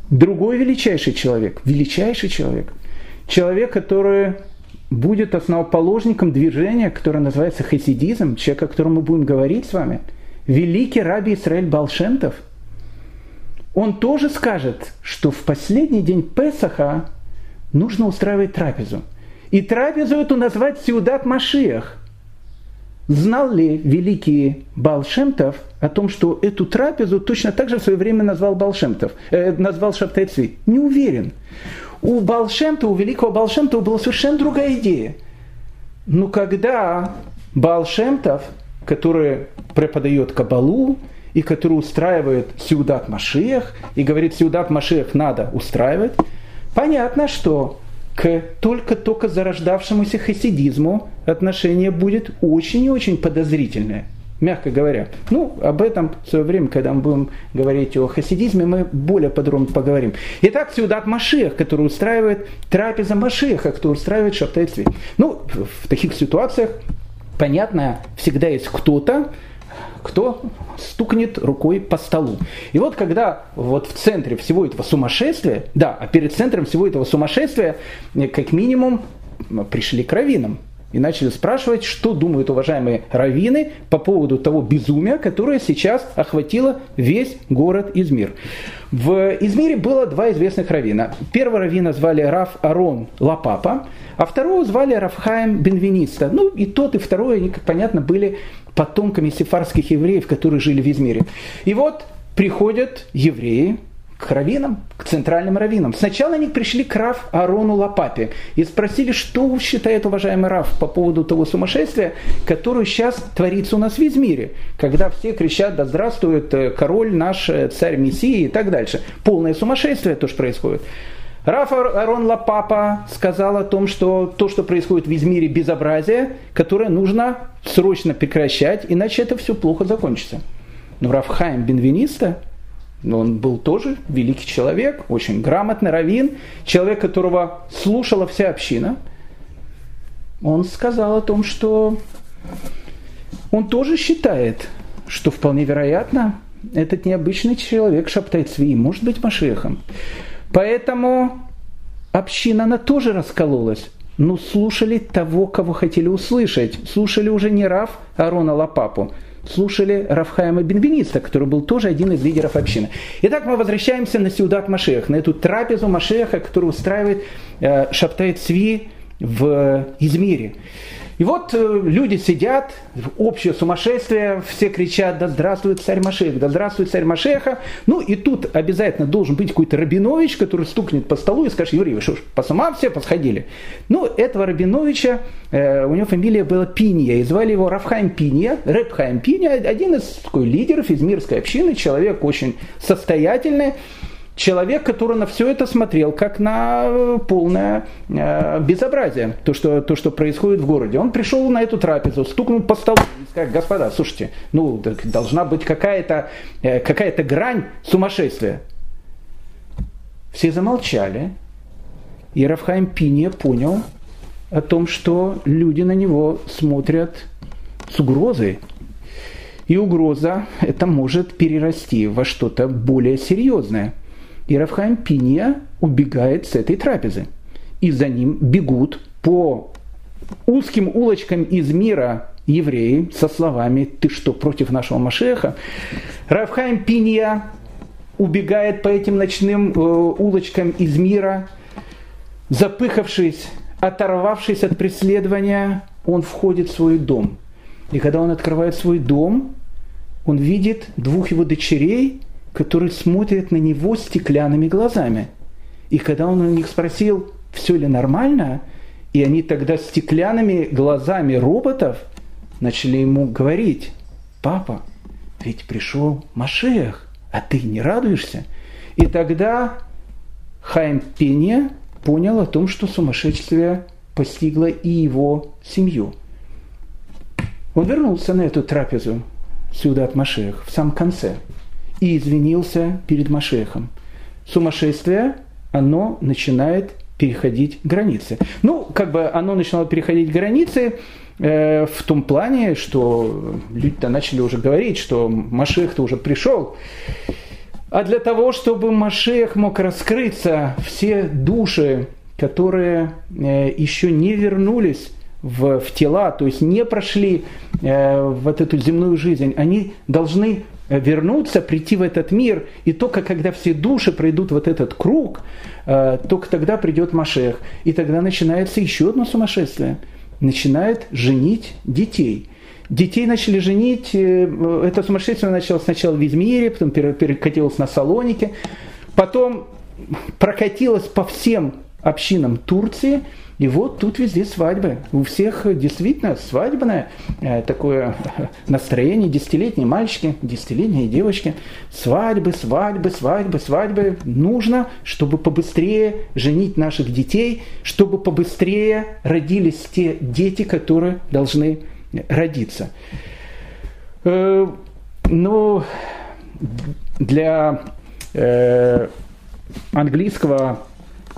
другой величайший человек, величайший человек, человек, который будет основоположником движения, которое называется хасидизм, человек, о котором мы будем говорить с вами, великий раби Исраиль Балшемтов, он тоже скажет, что в последний день Песаха нужно устраивать трапезу. И трапезу эту назвать Сеудат Машиях. Знал ли великий Балшемтов о том, что эту трапезу точно так же в свое время назвал Балшемтов, э, назвал Шаптайцви? Не уверен. У Балшемтова, у великого Балшемтова была совершенно другая идея. Но когда Балшемтов, который преподает Кабалу, и который устраивает Сеудат Машех, и говорит, Сеудат Машех надо устраивать, понятно, что к только-только зарождавшемуся хасидизму отношение будет очень и очень подозрительное, мягко говоря. Ну, об этом в свое время, когда мы будем говорить о хасидизме, мы более подробно поговорим. Итак, Сеудат Машех, который устраивает трапеза Машеха, который устраивает Шабтай Ну, в таких ситуациях, понятно, всегда есть кто-то, кто стукнет рукой по столу. И вот когда вот в центре всего этого сумасшествия, да, а перед центром всего этого сумасшествия, э, как минимум, пришли к раввинам. и начали спрашивать, что думают уважаемые раввины по поводу того безумия, которое сейчас охватило весь город Измир. В Измире было два известных раввина. Первого раввина звали Раф Арон Лапапа, а второго звали Рафхаем Бенвениста. Ну и тот, и второй, они, как понятно, были потомками сефарских евреев, которые жили в Измире. И вот приходят евреи, к раввинам, к центральным раввинам. Сначала они пришли к Рав Арону Лапапе и спросили, что считает уважаемый Рав по поводу того сумасшествия, которое сейчас творится у нас в Измире, когда все кричат, да здравствует э, король наш, э, царь Мессии и так дальше. Полное сумасшествие то, что происходит. Раф Арон Лапапа сказал о том, что то, что происходит в Измире, безобразие, которое нужно срочно прекращать, иначе это все плохо закончится. Но Раф Хайм Бенвениста но он был тоже великий человек, очень грамотный раввин, человек, которого слушала вся община. Он сказал о том, что он тоже считает, что вполне вероятно, этот необычный человек Шаптай Цви может быть Машехом. Поэтому община, она тоже раскололась. Но слушали того, кого хотели услышать. Слушали уже не Рав Арона Лапапу, слушали Рафхайма Бенбениста, который был тоже один из лидеров общины. Итак, мы возвращаемся на Сеудат Машех, на эту трапезу Машеха, которую устраивает э, Шаптай Цви в Измире. И вот э, люди сидят, общее сумасшествие, все кричат, да здравствует царь Машех, да здравствует царь Машеха. Ну и тут обязательно должен быть какой-то Рабинович, который стукнет по столу и скажет, Юрий, вы что ж, по сумам все посходили? Ну, этого Рабиновича, э, у него фамилия была Пинья, и звали его Рафхайм Пинья, Рэбхайм Пинья, один из такой, лидеров из мирской общины, человек очень состоятельный, человек, который на все это смотрел как на э, полное э, безобразие, то что, то, что происходит в городе. Он пришел на эту трапезу, стукнул по столу и сказал, господа, слушайте, ну, должна быть какая-то э, какая грань сумасшествия. Все замолчали, и Рафхайм Пиния понял о том, что люди на него смотрят с угрозой. И угроза это может перерасти во что-то более серьезное – и Рафхайм Пинья убегает с этой трапезы. И за ним бегут по узким улочкам из мира евреи со словами «Ты что, против нашего Машеха?» Рафхайм Пинья убегает по этим ночным э, улочкам из мира, запыхавшись, оторвавшись от преследования, он входит в свой дом. И когда он открывает свой дом, он видит двух его дочерей – которые смотрят на него стеклянными глазами. И когда он у них спросил, все ли нормально, и они тогда стеклянными глазами роботов начали ему говорить, папа, ведь пришел Машех, а ты не радуешься? И тогда Хайм Пеня понял о том, что сумасшествие постигло и его семью. Он вернулся на эту трапезу сюда от Машех в самом конце – и извинился перед Машехом. Сумасшествие, оно начинает переходить границы. Ну, как бы оно начинало переходить границы э, в том плане, что люди-то начали уже говорить, что Машех-то уже пришел. А для того, чтобы Машех мог раскрыться, все души, которые э, еще не вернулись в, в тела, то есть не прошли э, вот эту земную жизнь, они должны вернуться, прийти в этот мир, и только когда все души пройдут вот этот круг, э, только тогда придет Машех. И тогда начинается еще одно сумасшествие. Начинает женить детей. Детей начали женить, э, это сумасшествие началось сначала в Измире, потом перекатилось на Салонике, потом прокатилось по всем общинам Турции – и вот тут везде свадьбы. У всех действительно свадебное э, такое (laughs) настроение. Десятилетние мальчики, десятилетние девочки. Свадьбы, свадьбы, свадьбы, свадьбы. Нужно, чтобы побыстрее женить наших детей, чтобы побыстрее родились те дети, которые должны родиться. Э, но для э, английского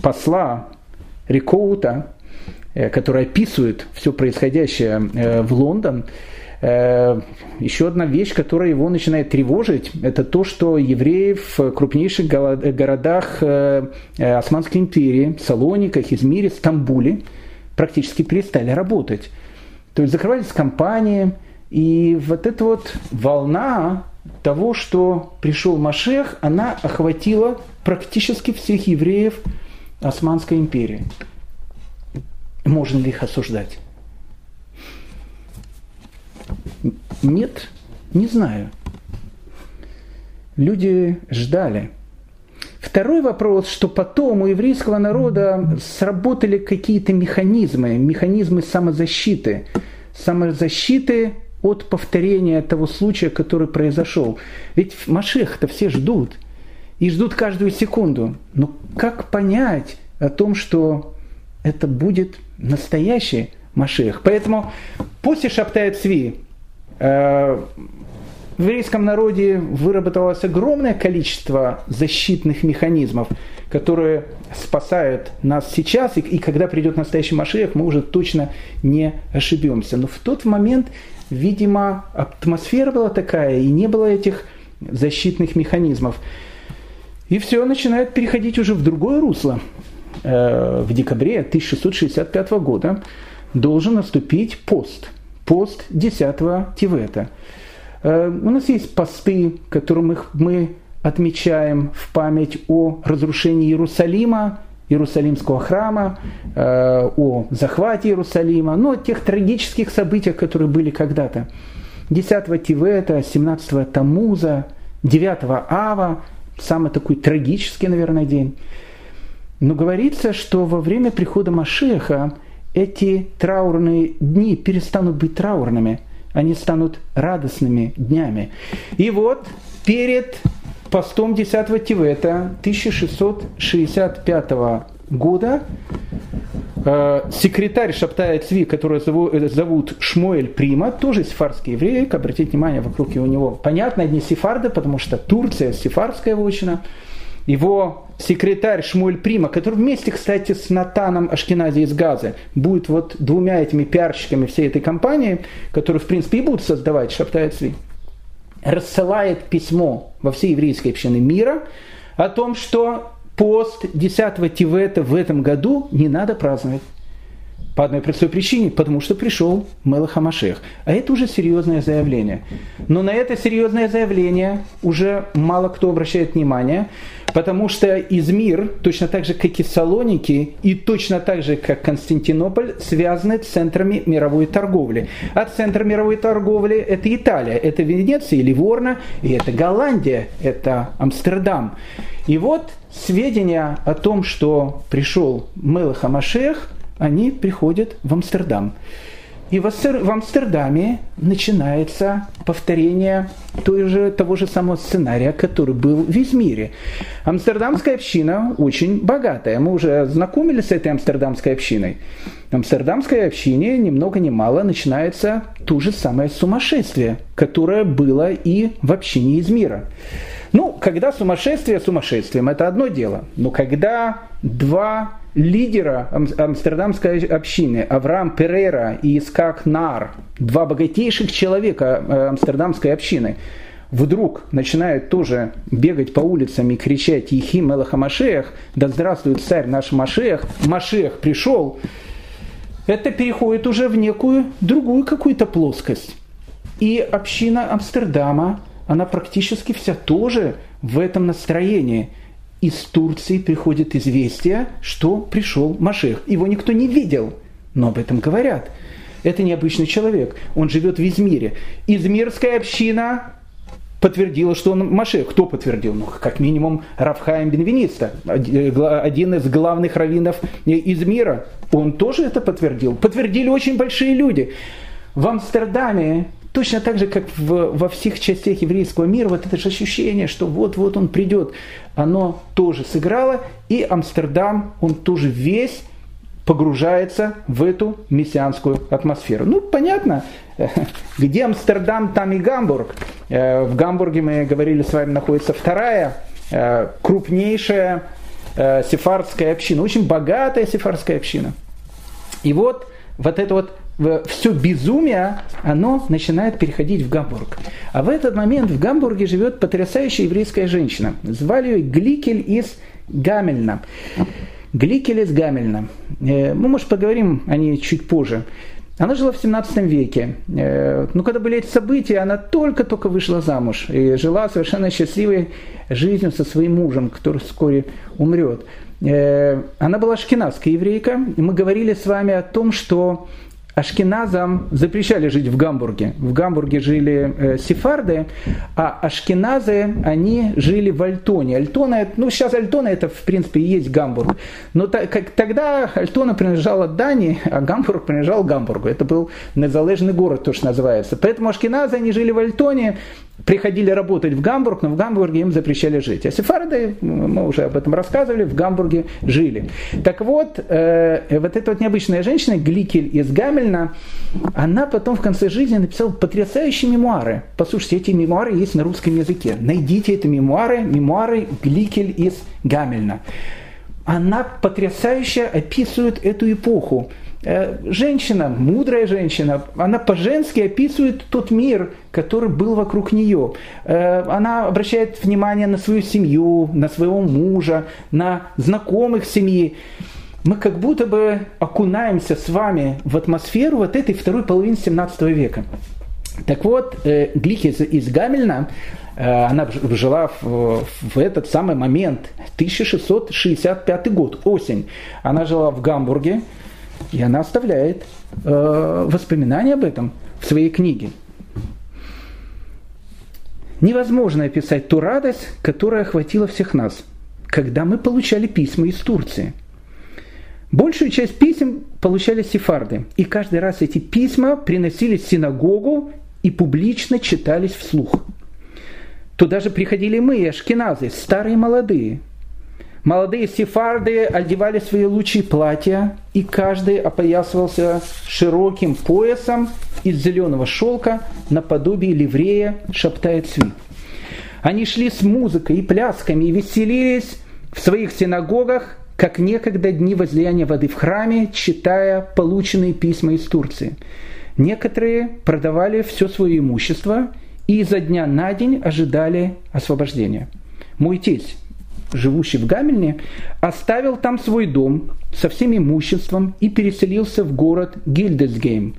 посла Рикоута, э, который описывает все происходящее э, в Лондон, э, еще одна вещь, которая его начинает тревожить, это то, что евреи в крупнейших городах Османской империи, Салониках, Измире, Стамбуле практически перестали работать. То есть закрывались компании, и вот эта вот волна того, что пришел Машех, она охватила практически всех евреев Османской империи. Можно ли их осуждать? Нет, не знаю. Люди ждали. Второй вопрос, что потом у еврейского народа сработали какие-то механизмы, механизмы самозащиты. Самозащиты от повторения того случая, который произошел. Ведь Машех-то все ждут. И ждут каждую секунду. Но как понять о том, что это будет настоящий Машех? Поэтому после Шаптая Цви э, в еврейском народе выработалось огромное количество защитных механизмов, которые спасают нас сейчас, и, и когда придет настоящий Машех, мы уже точно не ошибемся. Но в тот момент видимо, атмосфера была такая, и не было этих защитных механизмов. И все начинает переходить уже в другое русло. Э, в декабре 1665 года должен наступить пост. Пост 10 Тивета. Э, у нас есть посты, которым мы отмечаем в память о разрушении Иерусалима Иерусалимского храма, э, о захвате Иерусалима, ну, о тех трагических событиях, которые были когда-то. 10 Тивета, 17 Тамуза, 9 Ава, самый такой трагический, наверное, день. Но говорится, что во время прихода Машеха эти траурные дни перестанут быть траурными, они станут радостными днями. И вот перед постом 10 Тивета 1665 года секретарь Шаптая Цви, которого зовут, зовут Шмуэль Прима, тоже сефарский еврей, обратите внимание, вокруг у него, понятно, одни сефарды, потому что Турция сефардская вотчина, его секретарь Шмуэль Прима, который вместе, кстати, с Натаном Ашкенази из Газы будет вот двумя этими пиарщиками всей этой компании, которые, в принципе, и будут создавать Шаптая Цви, рассылает письмо во все еврейские общины мира о том, что пост 10 Тивета в этом году не надо праздновать. По одной простой причине, потому что пришел Мелаха Машех. А это уже серьезное заявление. Но на это серьезное заявление уже мало кто обращает внимание, потому что Измир, точно так же, как и Салоники, и точно так же, как Константинополь, связаны с центрами мировой торговли. А центр мировой торговли – это Италия, это Венеция, Ливорно, и это Голландия, это Амстердам. И вот сведения о том, что пришел Мелаха Машех – они приходят в Амстердам. И в Амстердаме начинается повторение той же, того же самого сценария, который был в Измире. Амстердамская община очень богатая. Мы уже знакомились с этой амстердамской общиной. В амстердамской общине ни много ни мало начинается то же самое сумасшествие, которое было и в общине Измира. Ну, когда сумасшествие сумасшествием, это одно дело. Но когда два лидера амстердамской общины, Авраам Перейра и Искак Нар, два богатейших человека э, амстердамской общины, вдруг начинают тоже бегать по улицам и кричать «Ехим Элаха Машех», «Да здравствует царь наш Машех», «Машех пришел», это переходит уже в некую другую какую-то плоскость. И община Амстердама, она практически вся тоже в этом настроении – из Турции приходит известие, что пришел Машех. Его никто не видел, но об этом говорят. Это необычный человек. Он живет в Измире. Измирская община подтвердила, что он Машех. Кто подтвердил? Ну, как минимум, Рафхаем Бенвениста, один из главных раввинов Измира. Он тоже это подтвердил. Подтвердили очень большие люди. В Амстердаме Точно так же, как в, во всех частях еврейского мира, вот это же ощущение, что вот-вот он придет, оно тоже сыграло, и Амстердам, он тоже весь погружается в эту мессианскую атмосферу. Ну, понятно, (laughs) где Амстердам, там и Гамбург. Э, в Гамбурге, мы говорили с вами, находится вторая э, крупнейшая э, сефардская община, очень богатая сефардская община. И вот вот это вот все безумие, оно начинает переходить в Гамбург. А в этот момент в Гамбурге живет потрясающая еврейская женщина. Звали ее Гликель из Гамельна. Гликель из Гамельна. Э, мы, может, поговорим о ней чуть позже. Она жила в 17 веке. Э, ну, когда были эти события, она только-только вышла замуж и жила совершенно счастливой жизнью со своим мужем, который вскоре умрет. Э, она была шкинавская еврейка, мы говорили с вами о том, что Ашкеназам запрещали жить в Гамбурге. В Гамбурге жили э, сефарды, а ашкеназы, они жили в Альтоне. Альтона, ну сейчас Альтона это в принципе и есть Гамбург. Но та, как, тогда Альтона принадлежала Дании, а Гамбург принадлежал Гамбургу. Это был незалежный город, то, что называется. Поэтому ашкеназы, они жили в Альтоне, приходили работать в Гамбург, но в Гамбурге им запрещали жить. А сефарды, мы уже об этом рассказывали, в Гамбурге жили. Так вот, э, вот эта вот необычная женщина, Гликель из Гамельна, она потом в конце жизни написала потрясающие мемуары. Послушайте, эти мемуары есть на русском языке. Найдите эти мемуары, мемуары Гликель из Гамельна. Она потрясающе описывает эту эпоху. Э, женщина, мудрая женщина, она по-женски описывает тот мир, который был вокруг нее. Э, она обращает внимание на свою семью, на своего мужа, на знакомых семьи. Мы как будто бы окунаемся с вами в атмосферу вот этой второй половины 17 века. Так вот, э, Глики из Гамельна, она жила в, в этот самый момент, 1665 год, осень. Она жила в Гамбурге, и она оставляет э, воспоминания об этом в своей книге. Невозможно описать ту радость, которая охватила всех нас, когда мы получали письма из Турции. Большую часть писем получали сефарды, и каждый раз эти письма приносились в синагогу и публично читались вслух. Туда же приходили мы, ашкеназы, старые и молодые – Молодые сефарды одевали свои лучшие платья, и каждый опоясывался широким поясом из зеленого шелка наподобие ливрея шаптая цви. Они шли с музыкой и плясками и веселились в своих синагогах, как некогда дни возлияния воды в храме, читая полученные письма из Турции. Некоторые продавали все свое имущество и изо дня на день ожидали освобождения. Мой тесть, живущий в Гамельне, оставил там свой дом со всем имуществом и переселился в город Гильдесгейм.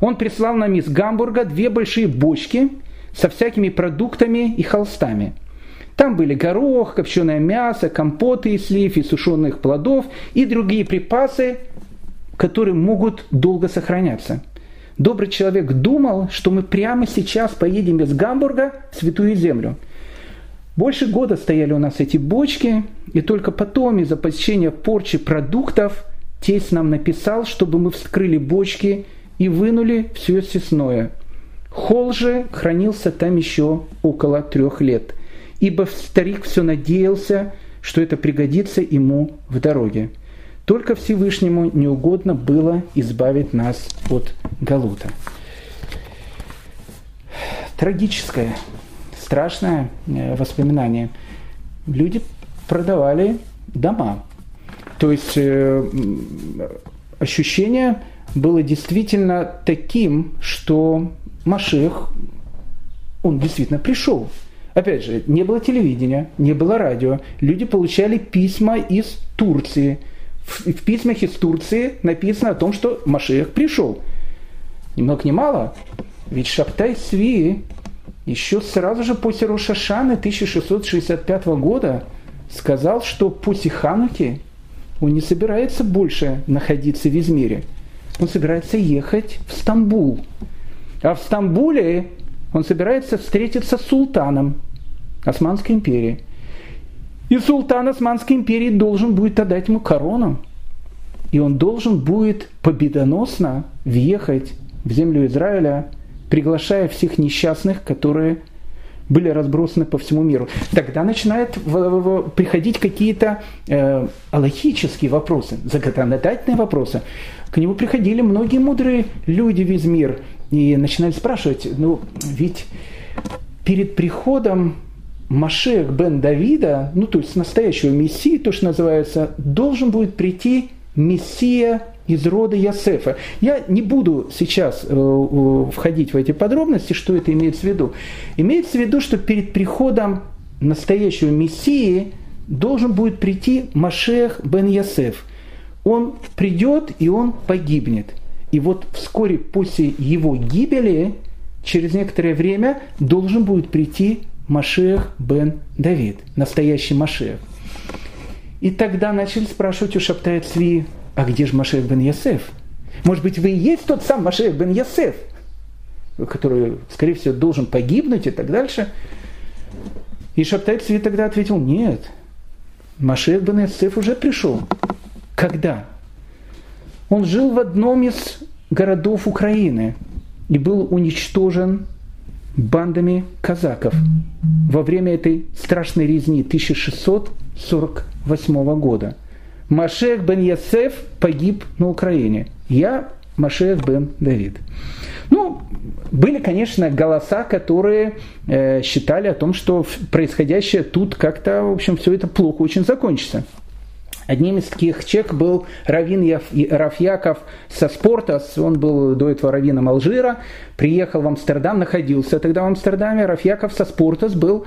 Он прислал нам из Гамбурга две большие бочки со всякими продуктами и холстами. Там были горох, копченое мясо, компоты из слив и сушеных плодов и другие припасы, которые могут долго сохраняться. Добрый человек думал, что мы прямо сейчас поедем из Гамбурга в Святую Землю – больше года стояли у нас эти бочки, и только потом из-за посещения порчи продуктов тесть нам написал, чтобы мы вскрыли бочки и вынули все съестное. Холл же хранился там еще около трех лет, ибо старик все надеялся, что это пригодится ему в дороге. Только Всевышнему не угодно было избавить нас от Галута. Трагическое страшное э, воспоминание. Люди продавали дома. То есть э, ощущение было действительно таким, что Машех, он действительно пришел. Опять же, не было телевидения, не было радио. Люди получали письма из Турции. В, в письмах из Турции написано о том, что Машех пришел. Ни много ни мало. Ведь Шаптай Сви еще сразу же после Рошашаны 1665 года сказал, что после Хануки он не собирается больше находиться в Измире. Он собирается ехать в Стамбул. А в Стамбуле он собирается встретиться с султаном Османской империи. И султан Османской империи должен будет отдать ему корону. И он должен будет победоносно въехать в землю Израиля приглашая всех несчастных, которые были разбросаны по всему миру. Тогда начинают приходить какие-то э, аллахические вопросы, законодательные вопросы. К нему приходили многие мудрые люди весь мир и начинали спрашивать, ну ведь перед приходом Машех бен Давида, ну то есть настоящего Мессии, то, что называется, должен будет прийти Мессия из рода Ясефа. Я не буду сейчас э, входить в эти подробности, что это имеется в виду. Имеется в виду, что перед приходом настоящего Мессии должен будет прийти Машех бен Ясеф. Он придет и он погибнет. И вот вскоре после его гибели, через некоторое время, должен будет прийти Машех бен Давид, настоящий Машех. И тогда начали спрашивать у Шаптая Цви, а где же Машех бен Ясеф? Может быть, вы и есть тот сам Машех бен Ясеф, который, скорее всего, должен погибнуть и так дальше. И Шаптай Цви тогда ответил, нет, Машех бен Ясеф уже пришел. Когда? Он жил в одном из городов Украины и был уничтожен бандами казаков во время этой страшной резни 1648 года. Машех бен Ясеф погиб на Украине. Я Машех бен Давид. Ну, были, конечно, голоса, которые э, считали о том, что происходящее тут как-то, в общем, все это плохо очень закончится. Одним из таких чек был Равин Рафьяков со Спортас, он был до этого раввином Алжира, приехал в Амстердам, находился тогда в Амстердаме, Рафьяков со Спортас был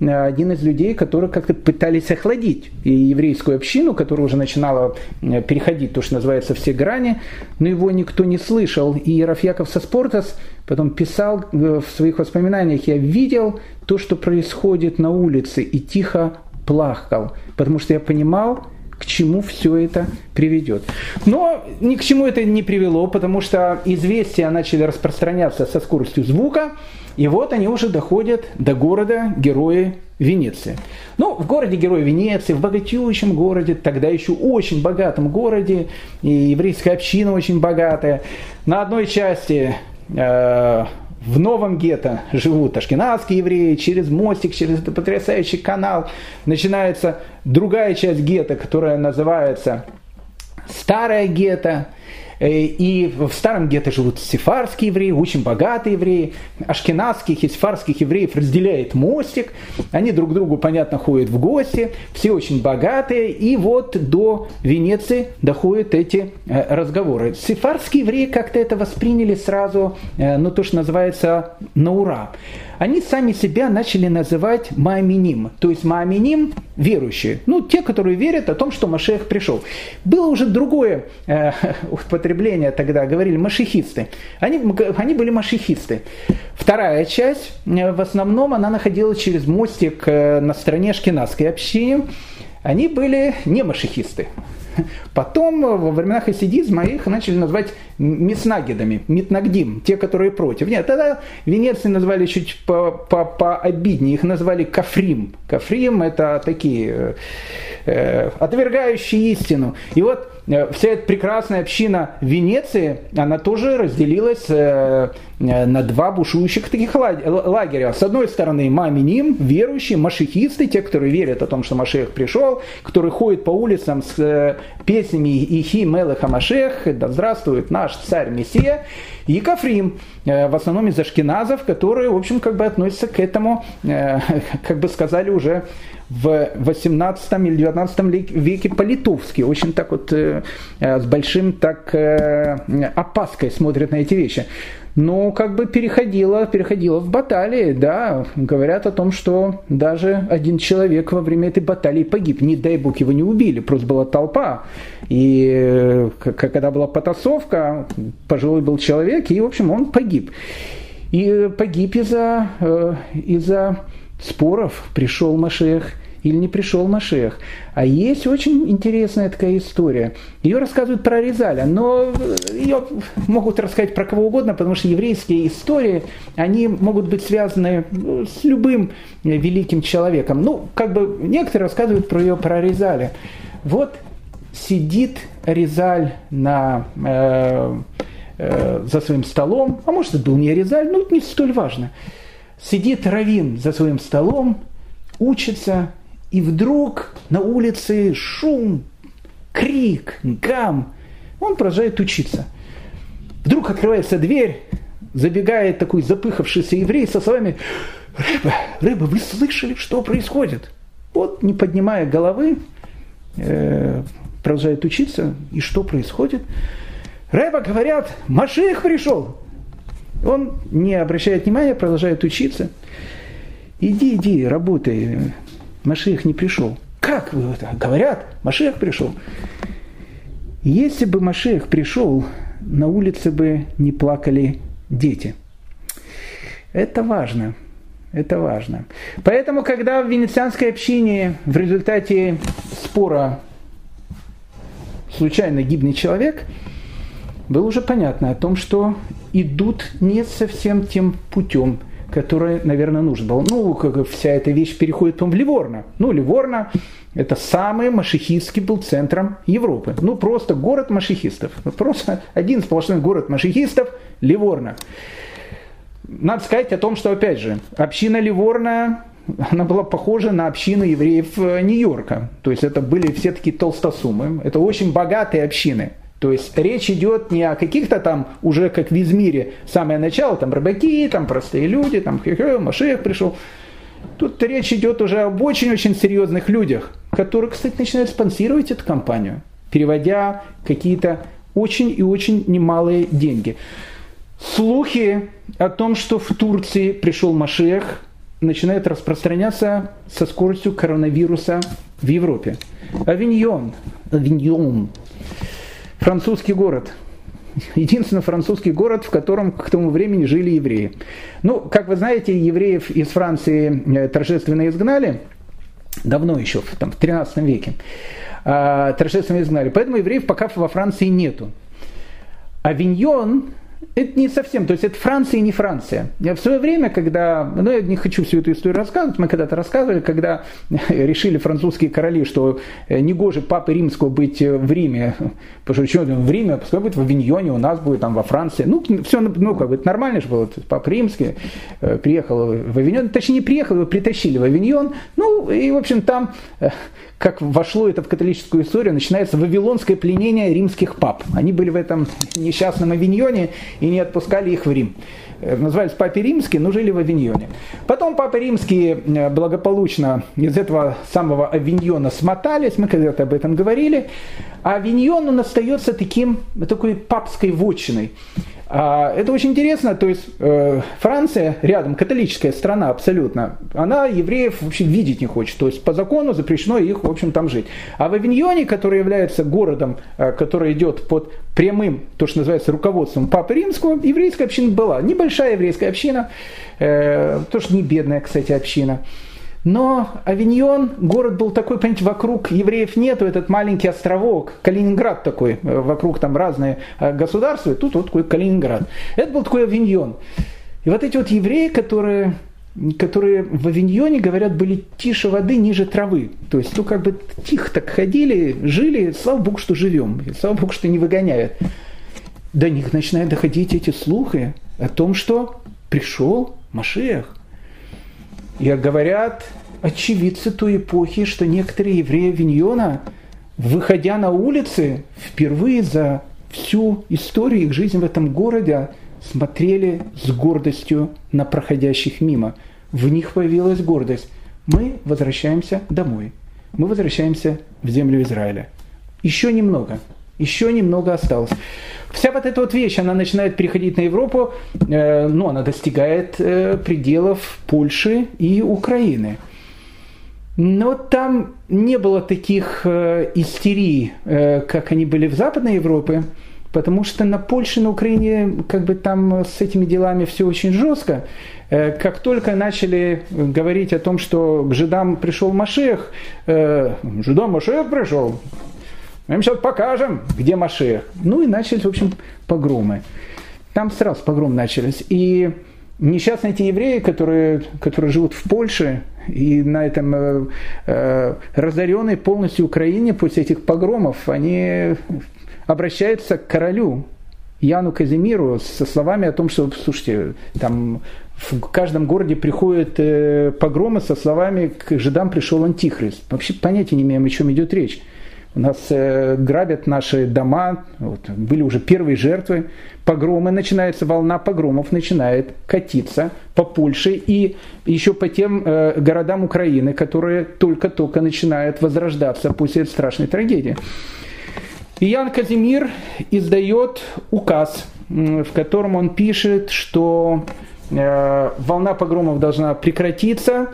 э, один из людей, которые как-то пытались охладить. И еврейскую общину, которая уже начинала э, переходить то, что называется, все грани, но его никто не слышал. И Рафьяков со Спортас потом писал э, в своих воспоминаниях, я видел то, что происходит на улице, и тихо плакал, потому что я понимал, к чему все это приведет. Но ни к чему это не привело, потому что известия начали распространяться со скоростью звука, и вот они уже доходят до города героя Венеции. Ну, в городе Героя Венеции, в богатеющем городе, тогда еще очень богатом городе, и еврейская община очень богатая. На одной части э, в новом гетто живут ашкенадские евреи, через мостик, через этот потрясающий канал начинается другая часть гетто, которая называется Старое гетто, и в старом гетто живут сефарские евреи, очень богатые евреи. Ашкенадских и сефарских евреев разделяет мостик. Они друг другу, понятно, ходят в гости. Все очень богатые. И вот до Венеции доходят эти э, разговоры. Сефарские евреи как-то это восприняли сразу, э, ну то, что называется, на ура они сами себя начали называть Мааминим, то есть Мааминим – верующие, ну, те, которые верят о том, что Машех пришел. Было уже другое э, (laughs) употребление тогда, говорили машехисты. Они, они были машехисты. Вторая часть, э, в основном, она находилась через мостик э, на стороне шкинадской общины. Они были не машехисты. Потом, во времена хасидизма, их начали называть мицнагидами, митнагдим, те, которые против. Нет, тогда Венеции назвали чуть пообиднее, их назвали кафрим. Кафрим – это такие э, отвергающие истину. И вот Э, вся эта прекрасная община Венеции, она тоже разделилась э, э, на два бушующих таких лагеря. С одной стороны, маминим, верующие, машихисты, те, которые верят о том, что Машех пришел, которые ходят по улицам с песнями «Ихи Мелеха Машех», «Да здравствует наш царь Мессия», и Кафрим, в основном из ашкеназов, которые, в общем, как бы относятся к этому, (laughs) как бы сказали уже, в 18 или 19 веке по-литовски, очень так вот э, с большим так э, опаской смотрят на эти вещи. Но как бы переходило, переходило в баталии, да, говорят о том, что даже один человек во время этой баталии погиб, не дай бог его не убили, просто была толпа, и э, когда была потасовка, пожилой был человек, и, в общем, он погиб. И погиб из-за из-за споров, пришел Машех или не пришел Машех. А есть очень интересная такая история. Ее рассказывают про Резаля, но ее могут рассказать про кого угодно, потому что еврейские истории, они могут быть связаны ну, с любым великим человеком. Ну, как бы некоторые рассказывают про ее про Резаля. Вот сидит Резаль на, э, э, за своим столом, а может, это был не Резаль, ну, не столь важно. Сидит Равин за своим столом, учится, и вдруг на улице шум, крик, гам. Он продолжает учиться. Вдруг открывается дверь, забегает такой запыхавшийся еврей со словами «Рыба, рыба, вы слышали, что происходит?» Вот, не поднимая головы, э, продолжает учиться. И что происходит? Рэба, говорят, Машех пришел. Он не обращает внимания, продолжает учиться. Иди, иди, работай. Машех не пришел. Как вы это говорят? Машех пришел. Если бы Машех пришел на улице бы не плакали дети. Это важно. Это важно. Поэтому, когда в венецианской общине в результате спора случайно гибнет человек, было уже понятно о том, что идут не совсем тем путем, который, наверное, нужен был. Ну, как вся эта вещь переходит потом в Ливорно. Ну, Ливорно – это самый машихистский был центром Европы. Ну, просто город машихистов. Просто один сплошной город машихистов – Ливорно надо сказать о том, что, опять же, община Ливорна, она была похожа на общину евреев э, Нью-Йорка. То есть это были все такие толстосумы. Это очень богатые общины. То есть речь идет не о каких-то там уже как в Измире самое начало, там рыбаки, там простые люди, там Машех пришел. Тут речь идет уже об очень-очень серьезных людях, которые, кстати, начинают спонсировать эту компанию, переводя какие-то очень и очень немалые деньги. Слухи о том, что в Турции пришел Машех, начинают распространяться со скоростью коронавируса в Европе. Авиньон, Авиньон, французский город, единственный французский город, в котором к тому времени жили евреи. Ну, как вы знаете, евреев из Франции э, торжественно изгнали, давно еще, там, в 13 веке, а, торжественно изгнали. Поэтому евреев пока во Франции нету. Авиньон это не совсем, то есть это Франция и не Франция. Я в свое время, когда, ну я не хочу всю эту историю рассказывать, мы когда-то рассказывали, когда (laughs) решили французские короли, что э, не гоже папы римского быть э, в Риме, потому что что в Риме, пускай будет в Авиньоне, у нас будет там во Франции. Ну, все, ну как бы нормально же было, папа римский э, приехал в Авиньон, точнее не приехал, его притащили в Авиньон, ну и в общем там как вошло это в католическую историю, начинается вавилонское пленение римских пап. Они были в этом несчастном Авиньоне и не отпускали их в Рим. Э, назывались папе римские, но жили в Авиньоне. Потом папы римские э, благополучно из этого самого Авиньона смотались, мы когда-то об этом говорили. А Авиньон он остается таким, такой папской вотчиной. А, это очень интересно, то есть э, Франция рядом, католическая страна абсолютно, она евреев вообще видеть не хочет, то есть по закону запрещено их, в общем, там жить. А в Авиньоне, который является городом, э, который идет под прямым, то, что называется, руководством Папы Римского, еврейская община была. Небольшая еврейская община, э, тоже не бедная, кстати, община. Но Авиньон, город был такой, понимаете, вокруг евреев нету, этот маленький островок, Калининград такой, э, вокруг там разные э, государства, тут вот такой Калининград. Это был такой Авиньон. И вот эти вот евреи, которые которые в Авиньоне, говорят, были тише воды, ниже травы. То есть, ну, как бы тихо так ходили, жили, слава Богу, что живем, и слава Богу, что не выгоняют. До них начинают доходить эти слухи о том, что пришел Машех. И говорят очевидцы той эпохи, что некоторые евреи Виньона, выходя на улицы, впервые за всю историю их жизни в этом городе, смотрели с гордостью на проходящих мимо. В них появилась гордость. Мы возвращаемся домой. Мы возвращаемся в землю Израиля. Еще немного. Еще немного осталось. Вся вот эта вот вещь, она начинает переходить на Европу, э, но она достигает э, пределов Польши и Украины. Но там не было таких э, истерий, э, как они были в Западной Европе, потому что на Польше, на Украине, как бы там с этими делами все очень жестко. Э, как только начали говорить о том, что к жидам пришел Машех, э, жидам Машех пришел, мы им сейчас покажем, где Машех. Ну и начались, в общем, погромы. Там сразу погром начались. И несчастные эти евреи, которые, которые живут в Польше и на этом э, э, разоренной полностью Украине после этих погромов, они обращаются к королю Яну Казимиру со словами о том, что, слушайте, там в каждом городе приходят э, погромы со словами «к жидам пришел антихрист». Вообще понятия не имеем, о чем идет речь. У нас э, грабят наши дома, вот, были уже первые жертвы, погромы, начинается волна погромов, начинает катиться по Польше и еще по тем э, городам Украины, которые только-только начинают возрождаться после этой страшной трагедии. И Ян Казимир издает указ, в котором он пишет, что э, волна погромов должна прекратиться,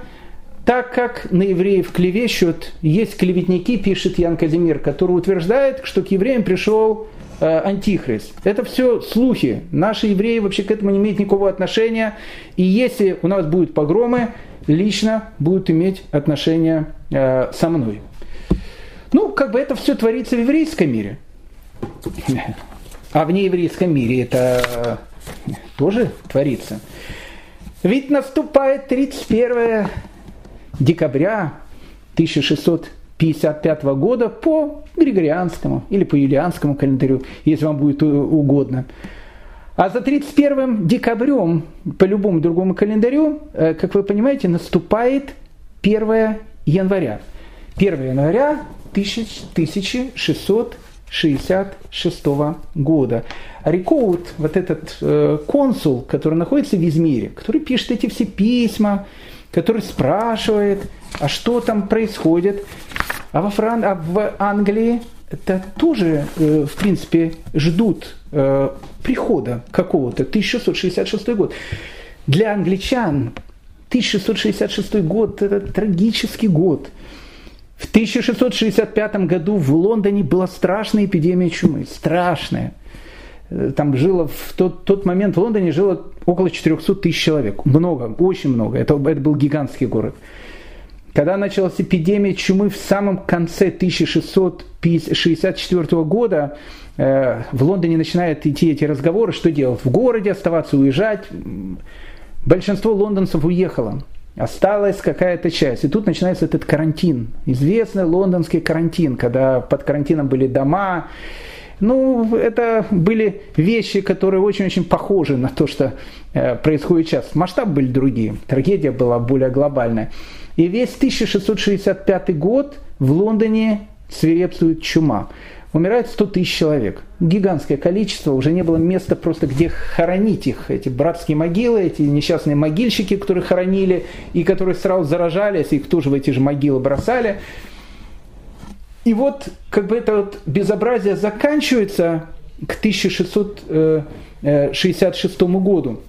так как на евреев клевещут, есть клеветники, пишет Ян Казимир, который утверждает, что к евреям пришел э, антихрист. Это все слухи. Наши евреи вообще к этому не имеют никакого отношения. И если у нас будут погромы, лично будут иметь отношение э, со мной. Ну, как бы это все творится в еврейском мире. А в нееврейском мире это тоже творится. Ведь наступает 31 декабря 1655 года по Григорианскому или по Юлианскому календарю, если вам будет угодно. А за 31 декабрем, по любому другому календарю, э, как вы понимаете, наступает 1 января. 1 января 1666 года. Рикоут, вот этот э, консул, который находится в Измире, который пишет эти все письма, который спрашивает, а что там происходит. А во Фран... а в Англии это тоже, э, в принципе, ждут э, прихода какого-то. 1666 год. Для англичан 1666 год – это трагический год. В 1665 году в Лондоне была страшная эпидемия чумы. Страшная. Э, там жило в тот, тот момент в Лондоне жило около 400 тысяч человек. Много, очень много. Это, это был гигантский город. Когда началась эпидемия чумы в самом конце 1664 года, э, в Лондоне начинают идти эти разговоры, что делать, в городе оставаться, уезжать. Большинство лондонцев уехало. Осталась какая-то часть. И тут начинается этот карантин. Известный лондонский карантин, когда под карантином были дома, ну, это были вещи, которые очень-очень похожи на то, что э, происходит сейчас. Масштаб были другие, трагедия была более глобальная. И весь 1665 год в Лондоне свирепствует чума. Умирает 100 тысяч человек. Гигантское количество, уже не было места просто, где хоронить их. Эти братские могилы, эти несчастные могильщики, которые хоронили и которые сразу заражались, их тоже в эти же могилы бросали. И вот как бы это вот безобразие заканчивается к 1666 году.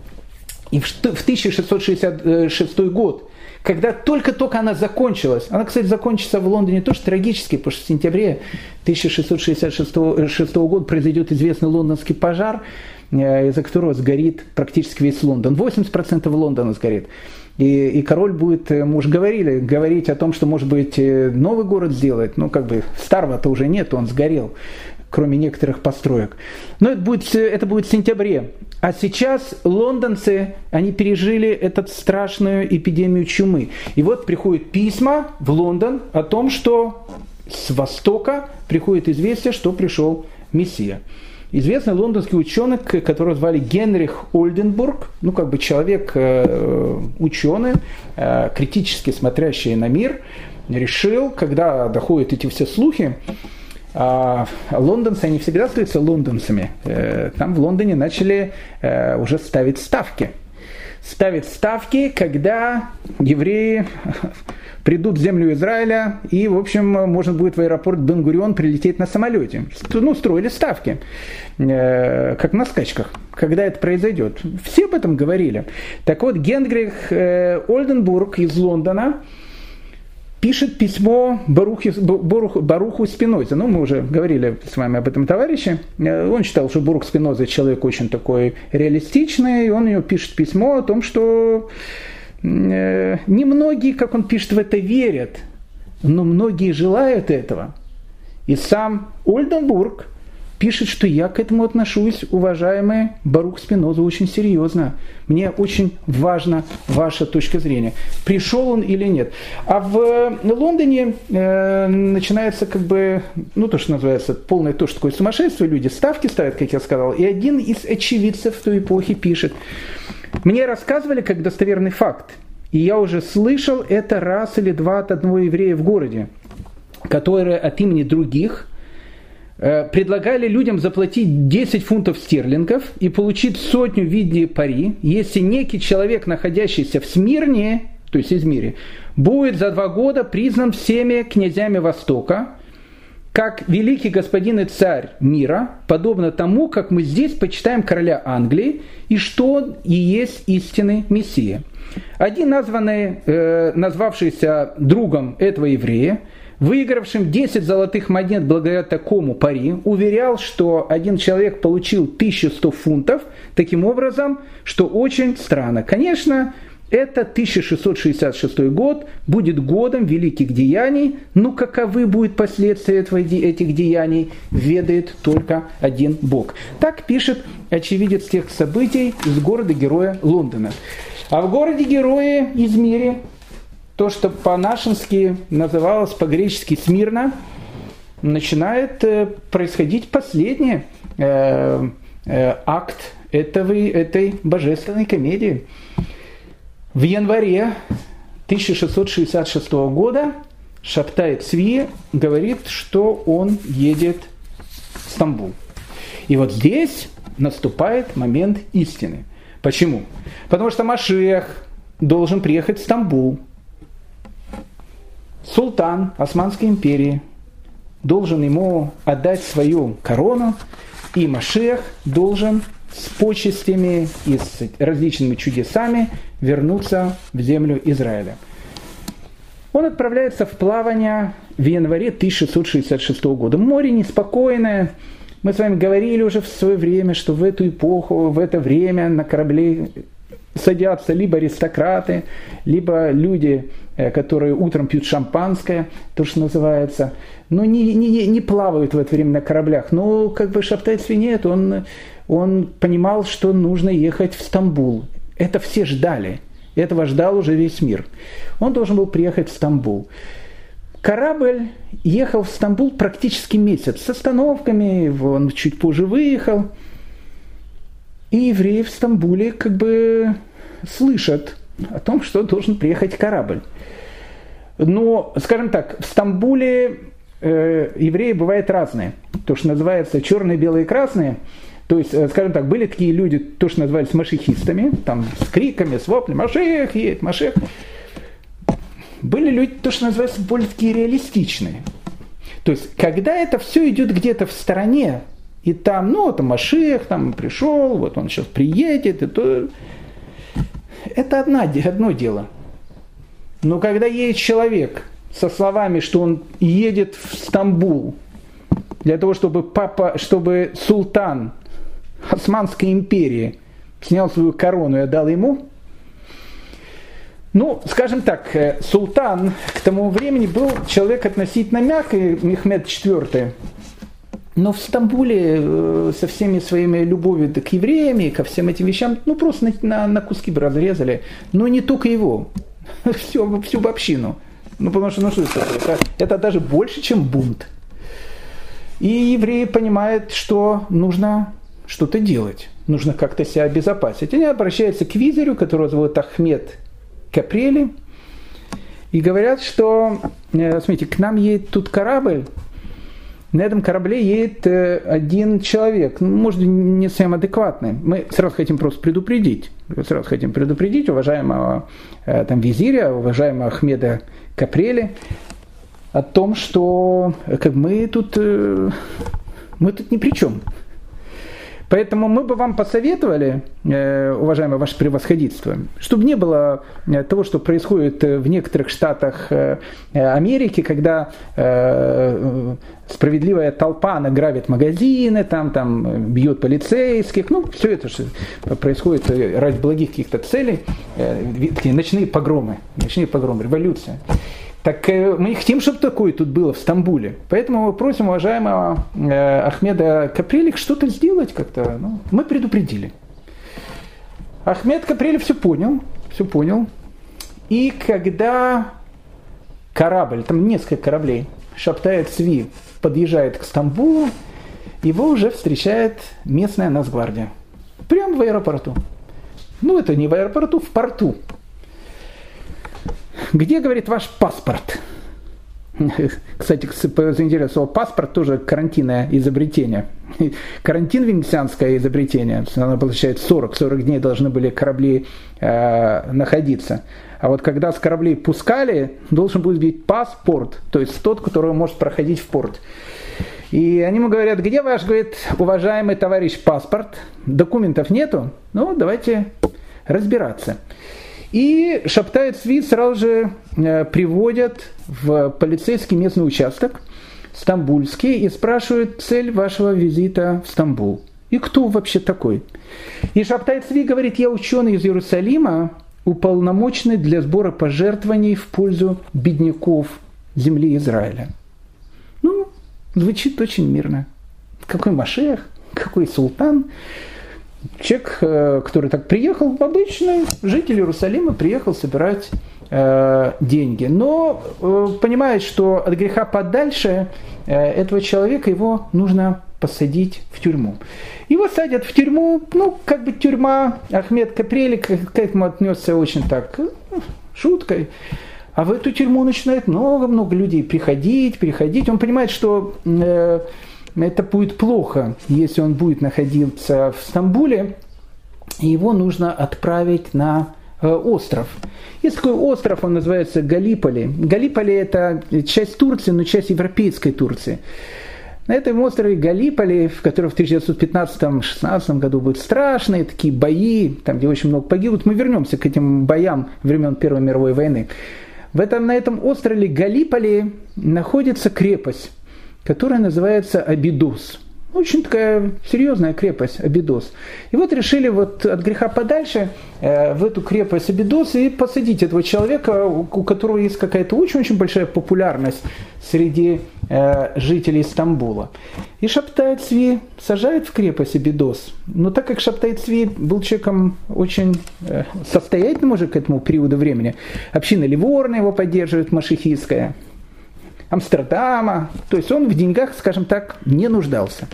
И в 1666 год, когда только-только она закончилась, она, кстати, закончится в Лондоне тоже трагически, потому что в сентябре 1666 года произойдет известный лондонский пожар, э, из-за которого сгорит практически весь Лондон. 80% Лондона сгорит. И, и король будет, э, мы уже говорили, говорить о том, что, может быть, э, новый город сделать, ну, как бы старого-то уже нет, он сгорел, кроме некоторых построек. Но это будет, это будет в сентябре. А сейчас лондонцы, они пережили эту страшную эпидемию чумы. И вот приходят письма в Лондон о том, что с востока приходит известие, что пришел Мессия известный лондонский ученый, которого звали Генрих Ольденбург, ну как бы человек э, ученый, э, критически смотрящий на мир, решил, когда доходят эти все слухи, а лондонцы, они всегда остаются лондонцами. Э, там в Лондоне начали уже ставить ставки. Ставить ставки, когда евреи придут в землю Израиля, и, в общем, можно будет в аэропорт Бенгурион прилететь на самолете. Ну, строили ставки, э, как на скачках, когда это произойдет. Все об этом говорили. Так вот, Генрих э, Ольденбург из Лондона пишет письмо Барухи, Баруху, Баруху Спинозе. Ну, мы уже говорили с вами об этом товарище. Э, он считал, что Барух Спиноза человек очень такой реалистичный, и он ее пишет письмо о том, что Э, немногие, как он пишет, в это верят, но многие желают этого. И сам Ольденбург пишет, что я к этому отношусь, уважаемый Барух Спиноза, очень серьезно. Мне очень важна ваша точка зрения. Пришел он или нет. А в Лондоне э, начинается как бы, ну то, что называется, полное то, что такое сумасшествие. Люди ставки ставят, как я сказал. И один из очевидцев той эпохи пишет, мне рассказывали как достоверный факт, и я уже слышал это раз или два от одного еврея в городе, которые от имени других э, предлагали людям заплатить 10 фунтов стерлингов и получить сотню в виде пари, если некий человек, находящийся в Смирне, то есть Измире, будет за два года признан всеми князями Востока, как великий господин и царь мира, подобно тому, как мы здесь почитаем короля Англии, и что он и есть истинный Мессия. Один названный, э, назвавшийся другом этого еврея, выигравшим 10 золотых монет благодаря такому пари, уверял, что один человек получил 1100 фунтов, таким образом, что очень странно. Конечно, это 1666 год будет годом великих деяний, но каковы будут последствия этих деяний, ведает только один Бог. Так пишет очевидец тех событий из города-героя Лондона. А в городе-герое Измире, то, что по-нашенски называлось по-гречески Смирно, начинает э, происходить последний э, э, акт этого, этой божественной комедии. В январе 1666 года Шаптай Цви говорит, что он едет в Стамбул. И вот здесь наступает момент истины. Почему? Потому что Машех должен приехать в Стамбул. Султан Османской империи должен ему отдать свою корону, и Машех должен с почестями и с различными чудесами вернуться в землю Израиля. Он отправляется в плавание в январе 1666 года. Море неспокойное. Мы с вами говорили уже в свое время, что в эту эпоху, в это время на корабле садятся либо аристократы, либо люди, э, которые утром пьют шампанское, то, что называется, но не, не, не плавают в это время на кораблях. Но как бы Шаптайцви нет, он он понимал, что нужно ехать в Стамбул. Это все ждали. Этого ждал уже весь мир. Он должен был приехать в Стамбул. Корабль ехал в Стамбул практически месяц с остановками, он чуть позже выехал. И евреи в Стамбуле как бы слышат о том, что должен приехать корабль. Но, скажем так, в Стамбуле э, евреи бывают разные. То, что называется черные, белые, красные – то есть, э, скажем так, были такие люди, то, что назывались машихистами, там, с криками, с воплями, Машех едет, Машех. Были люди, то, что называется, более такие реалистичные. То есть, когда это все идет где-то в стороне, и там, ну, это Машех, там пришел, вот он сейчас приедет, и то... Это одна, одно дело. Но когда едет человек со словами, что он едет в Стамбул, для того, чтобы папа, чтобы султан Османской империи снял свою корону и отдал ему? Ну, скажем так, э, султан к тому времени был человек относительно мягкий, Мехмед IV. Но в Стамбуле э, со всеми своими любовью к евреям и ко всем этим вещам, ну просто на, на, на куски бы разрезали. Но не только его, (laughs) всю, всю общину. Ну потому что, ну что это, это, это даже больше, чем бунт. И евреи понимают, что нужно что-то делать. Нужно как-то себя обезопасить. Они обращаются к визирю, которого зовут Ахмед Капрели, и говорят, что, э, смотрите, к нам едет тут корабль, на этом корабле едет э, один человек, ну, может, не совсем адекватный. Мы сразу хотим просто предупредить, сразу хотим предупредить уважаемого э, там, визиря, уважаемого Ахмеда Капрели о том, что как мы тут, мы тут ни при чем. Поэтому мы бы вам посоветовали, э, уважаемое ваше превосходительство, чтобы не было э, того, что происходит э, в некоторых штатах Америки, когда справедливая толпа награбит магазины, там, там бьет полицейских, ну, все это же происходит ради благих каких-то целей, такие ночные погромы, ночные погромы, революция. Так э, мы хотим, чтобы такое тут было в Стамбуле. Поэтому мы просим уважаемого э, Ахмеда Капрелик что-то сделать как-то. Ну, мы предупредили. Ахмед Капрелик все понял, все понял. И когда корабль, там несколько кораблей, Шаптает Сви подъезжает к Стамбулу, его уже встречает местная Нацгвардия. Прямо в аэропорту. Ну, это не в аэропорту, в порту. Где, говорит, ваш паспорт? Кстати, заинтересовало слово паспорт тоже карантинное изобретение. Карантин венецианское изобретение. Оно получает 40. 40 дней должны были корабли э, находиться. А вот когда с кораблей пускали, должен был быть паспорт, то есть тот, который может проходить в порт. И они ему говорят, где ваш, говорит, уважаемый товарищ паспорт? Документов нету? Ну, давайте разбираться. И Шаптает Сви сразу же э, приводят в полицейский местный участок, стамбульский, и спрашивают цель вашего визита в Стамбул. И кто вообще такой? И Шаптает Сви говорит, я ученый из Иерусалима, уполномоченный для сбора пожертвований в пользу бедняков земли Израиля. Ну, звучит очень мирно. Какой Машех, какой султан. Человек, э, который так приехал, обычный житель Иерусалима, приехал собирать э, деньги. Но э, понимает, что от греха подальше этого человека его нужно посадить в тюрьму. Его садят в тюрьму, ну, как бы тюрьма, Ахмед Капрели к, этому отнесся очень так, шуткой. А в эту тюрьму начинает много-много людей приходить, приходить. Он понимает, что э, это будет плохо, если он будет находиться в Стамбуле, его нужно отправить на э, остров. Есть такой остров, он называется Галиполи. Галиполи – это часть Турции, но часть европейской Турции. На этом острове Галиполи, в котором в 1915-16 году будут страшные такие бои, там, где очень много погибут, мы вернемся к этим боям времен Первой мировой войны. В этом, на этом острове Галиполи находится крепость, которая называется Абидос. Очень такая серьезная крепость Абидос. И вот решили вот от греха подальше э, в эту крепость Абидос и посадить этого человека, у, которого есть какая-то очень-очень большая популярность среди э, жителей Стамбула. И Шаптай Цви сажает в крепость Абидос. Но так как Шаптай Цви был человеком очень э, состоятельным уже к этому периоду времени, община Ливорна его поддерживает, Машихийская, Амстердама. То есть он в деньгах, скажем так, не нуждался.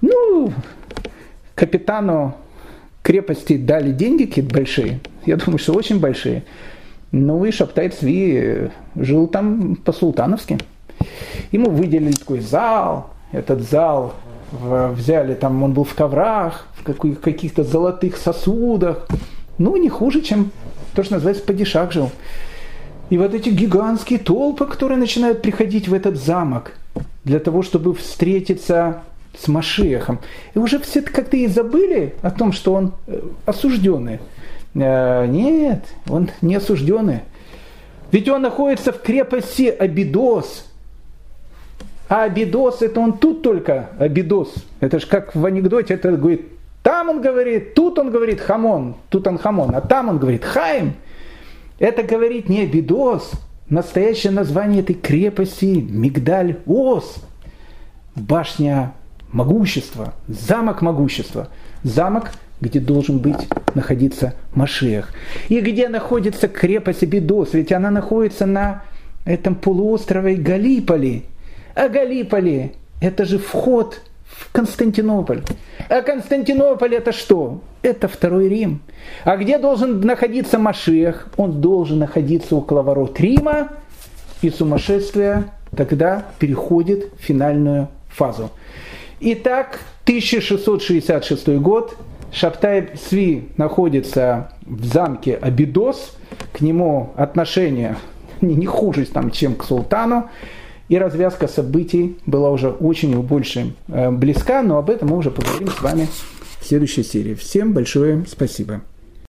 Ну, капитану крепости дали деньги какие-то большие. Я думаю, что очень большие. Ну и Шаптай Цви жил там по-султановски. Ему выделили такой зал. Этот зал взяли, там он был в коврах, в каких-то золотых сосудах. Ну, не хуже, чем то, что называется падишах жил. И вот эти гигантские толпы, которые начинают приходить в этот замок для того, чтобы встретиться с Машехом. И уже все как-то и забыли о том, что он э, осужденный. Э, нет, он не осужденный. Ведь он находится в крепости Абидос. А Абидос это он тут только, Абидос. Это же как в анекдоте, это говорит, там он говорит, тут он говорит Хамон, тут он Хамон, а там он говорит Хаим. Это говорит не Абидос, настоящее название этой крепости Мигдаль-Ос, башня могущества, замок могущества, замок, где должен быть находиться Машех. И где находится крепость Абидос, ведь она находится на этом полуострове Галиполи. А Галиполи – это же вход в Константинополь. А Константинополь это что? Это второй Рим. А где должен находиться Машех? Он должен находиться около ворот Рима, и сумасшествие тогда переходит в финальную фазу. Итак, 1666 год, Шаптай Сви находится в замке Абидос, к нему отношение (laughs) не хуже, там, чем к султану, и развязка событий была уже очень и больше э, близка, но об этом мы уже поговорим с вами в следующей серии. Всем большое спасибо.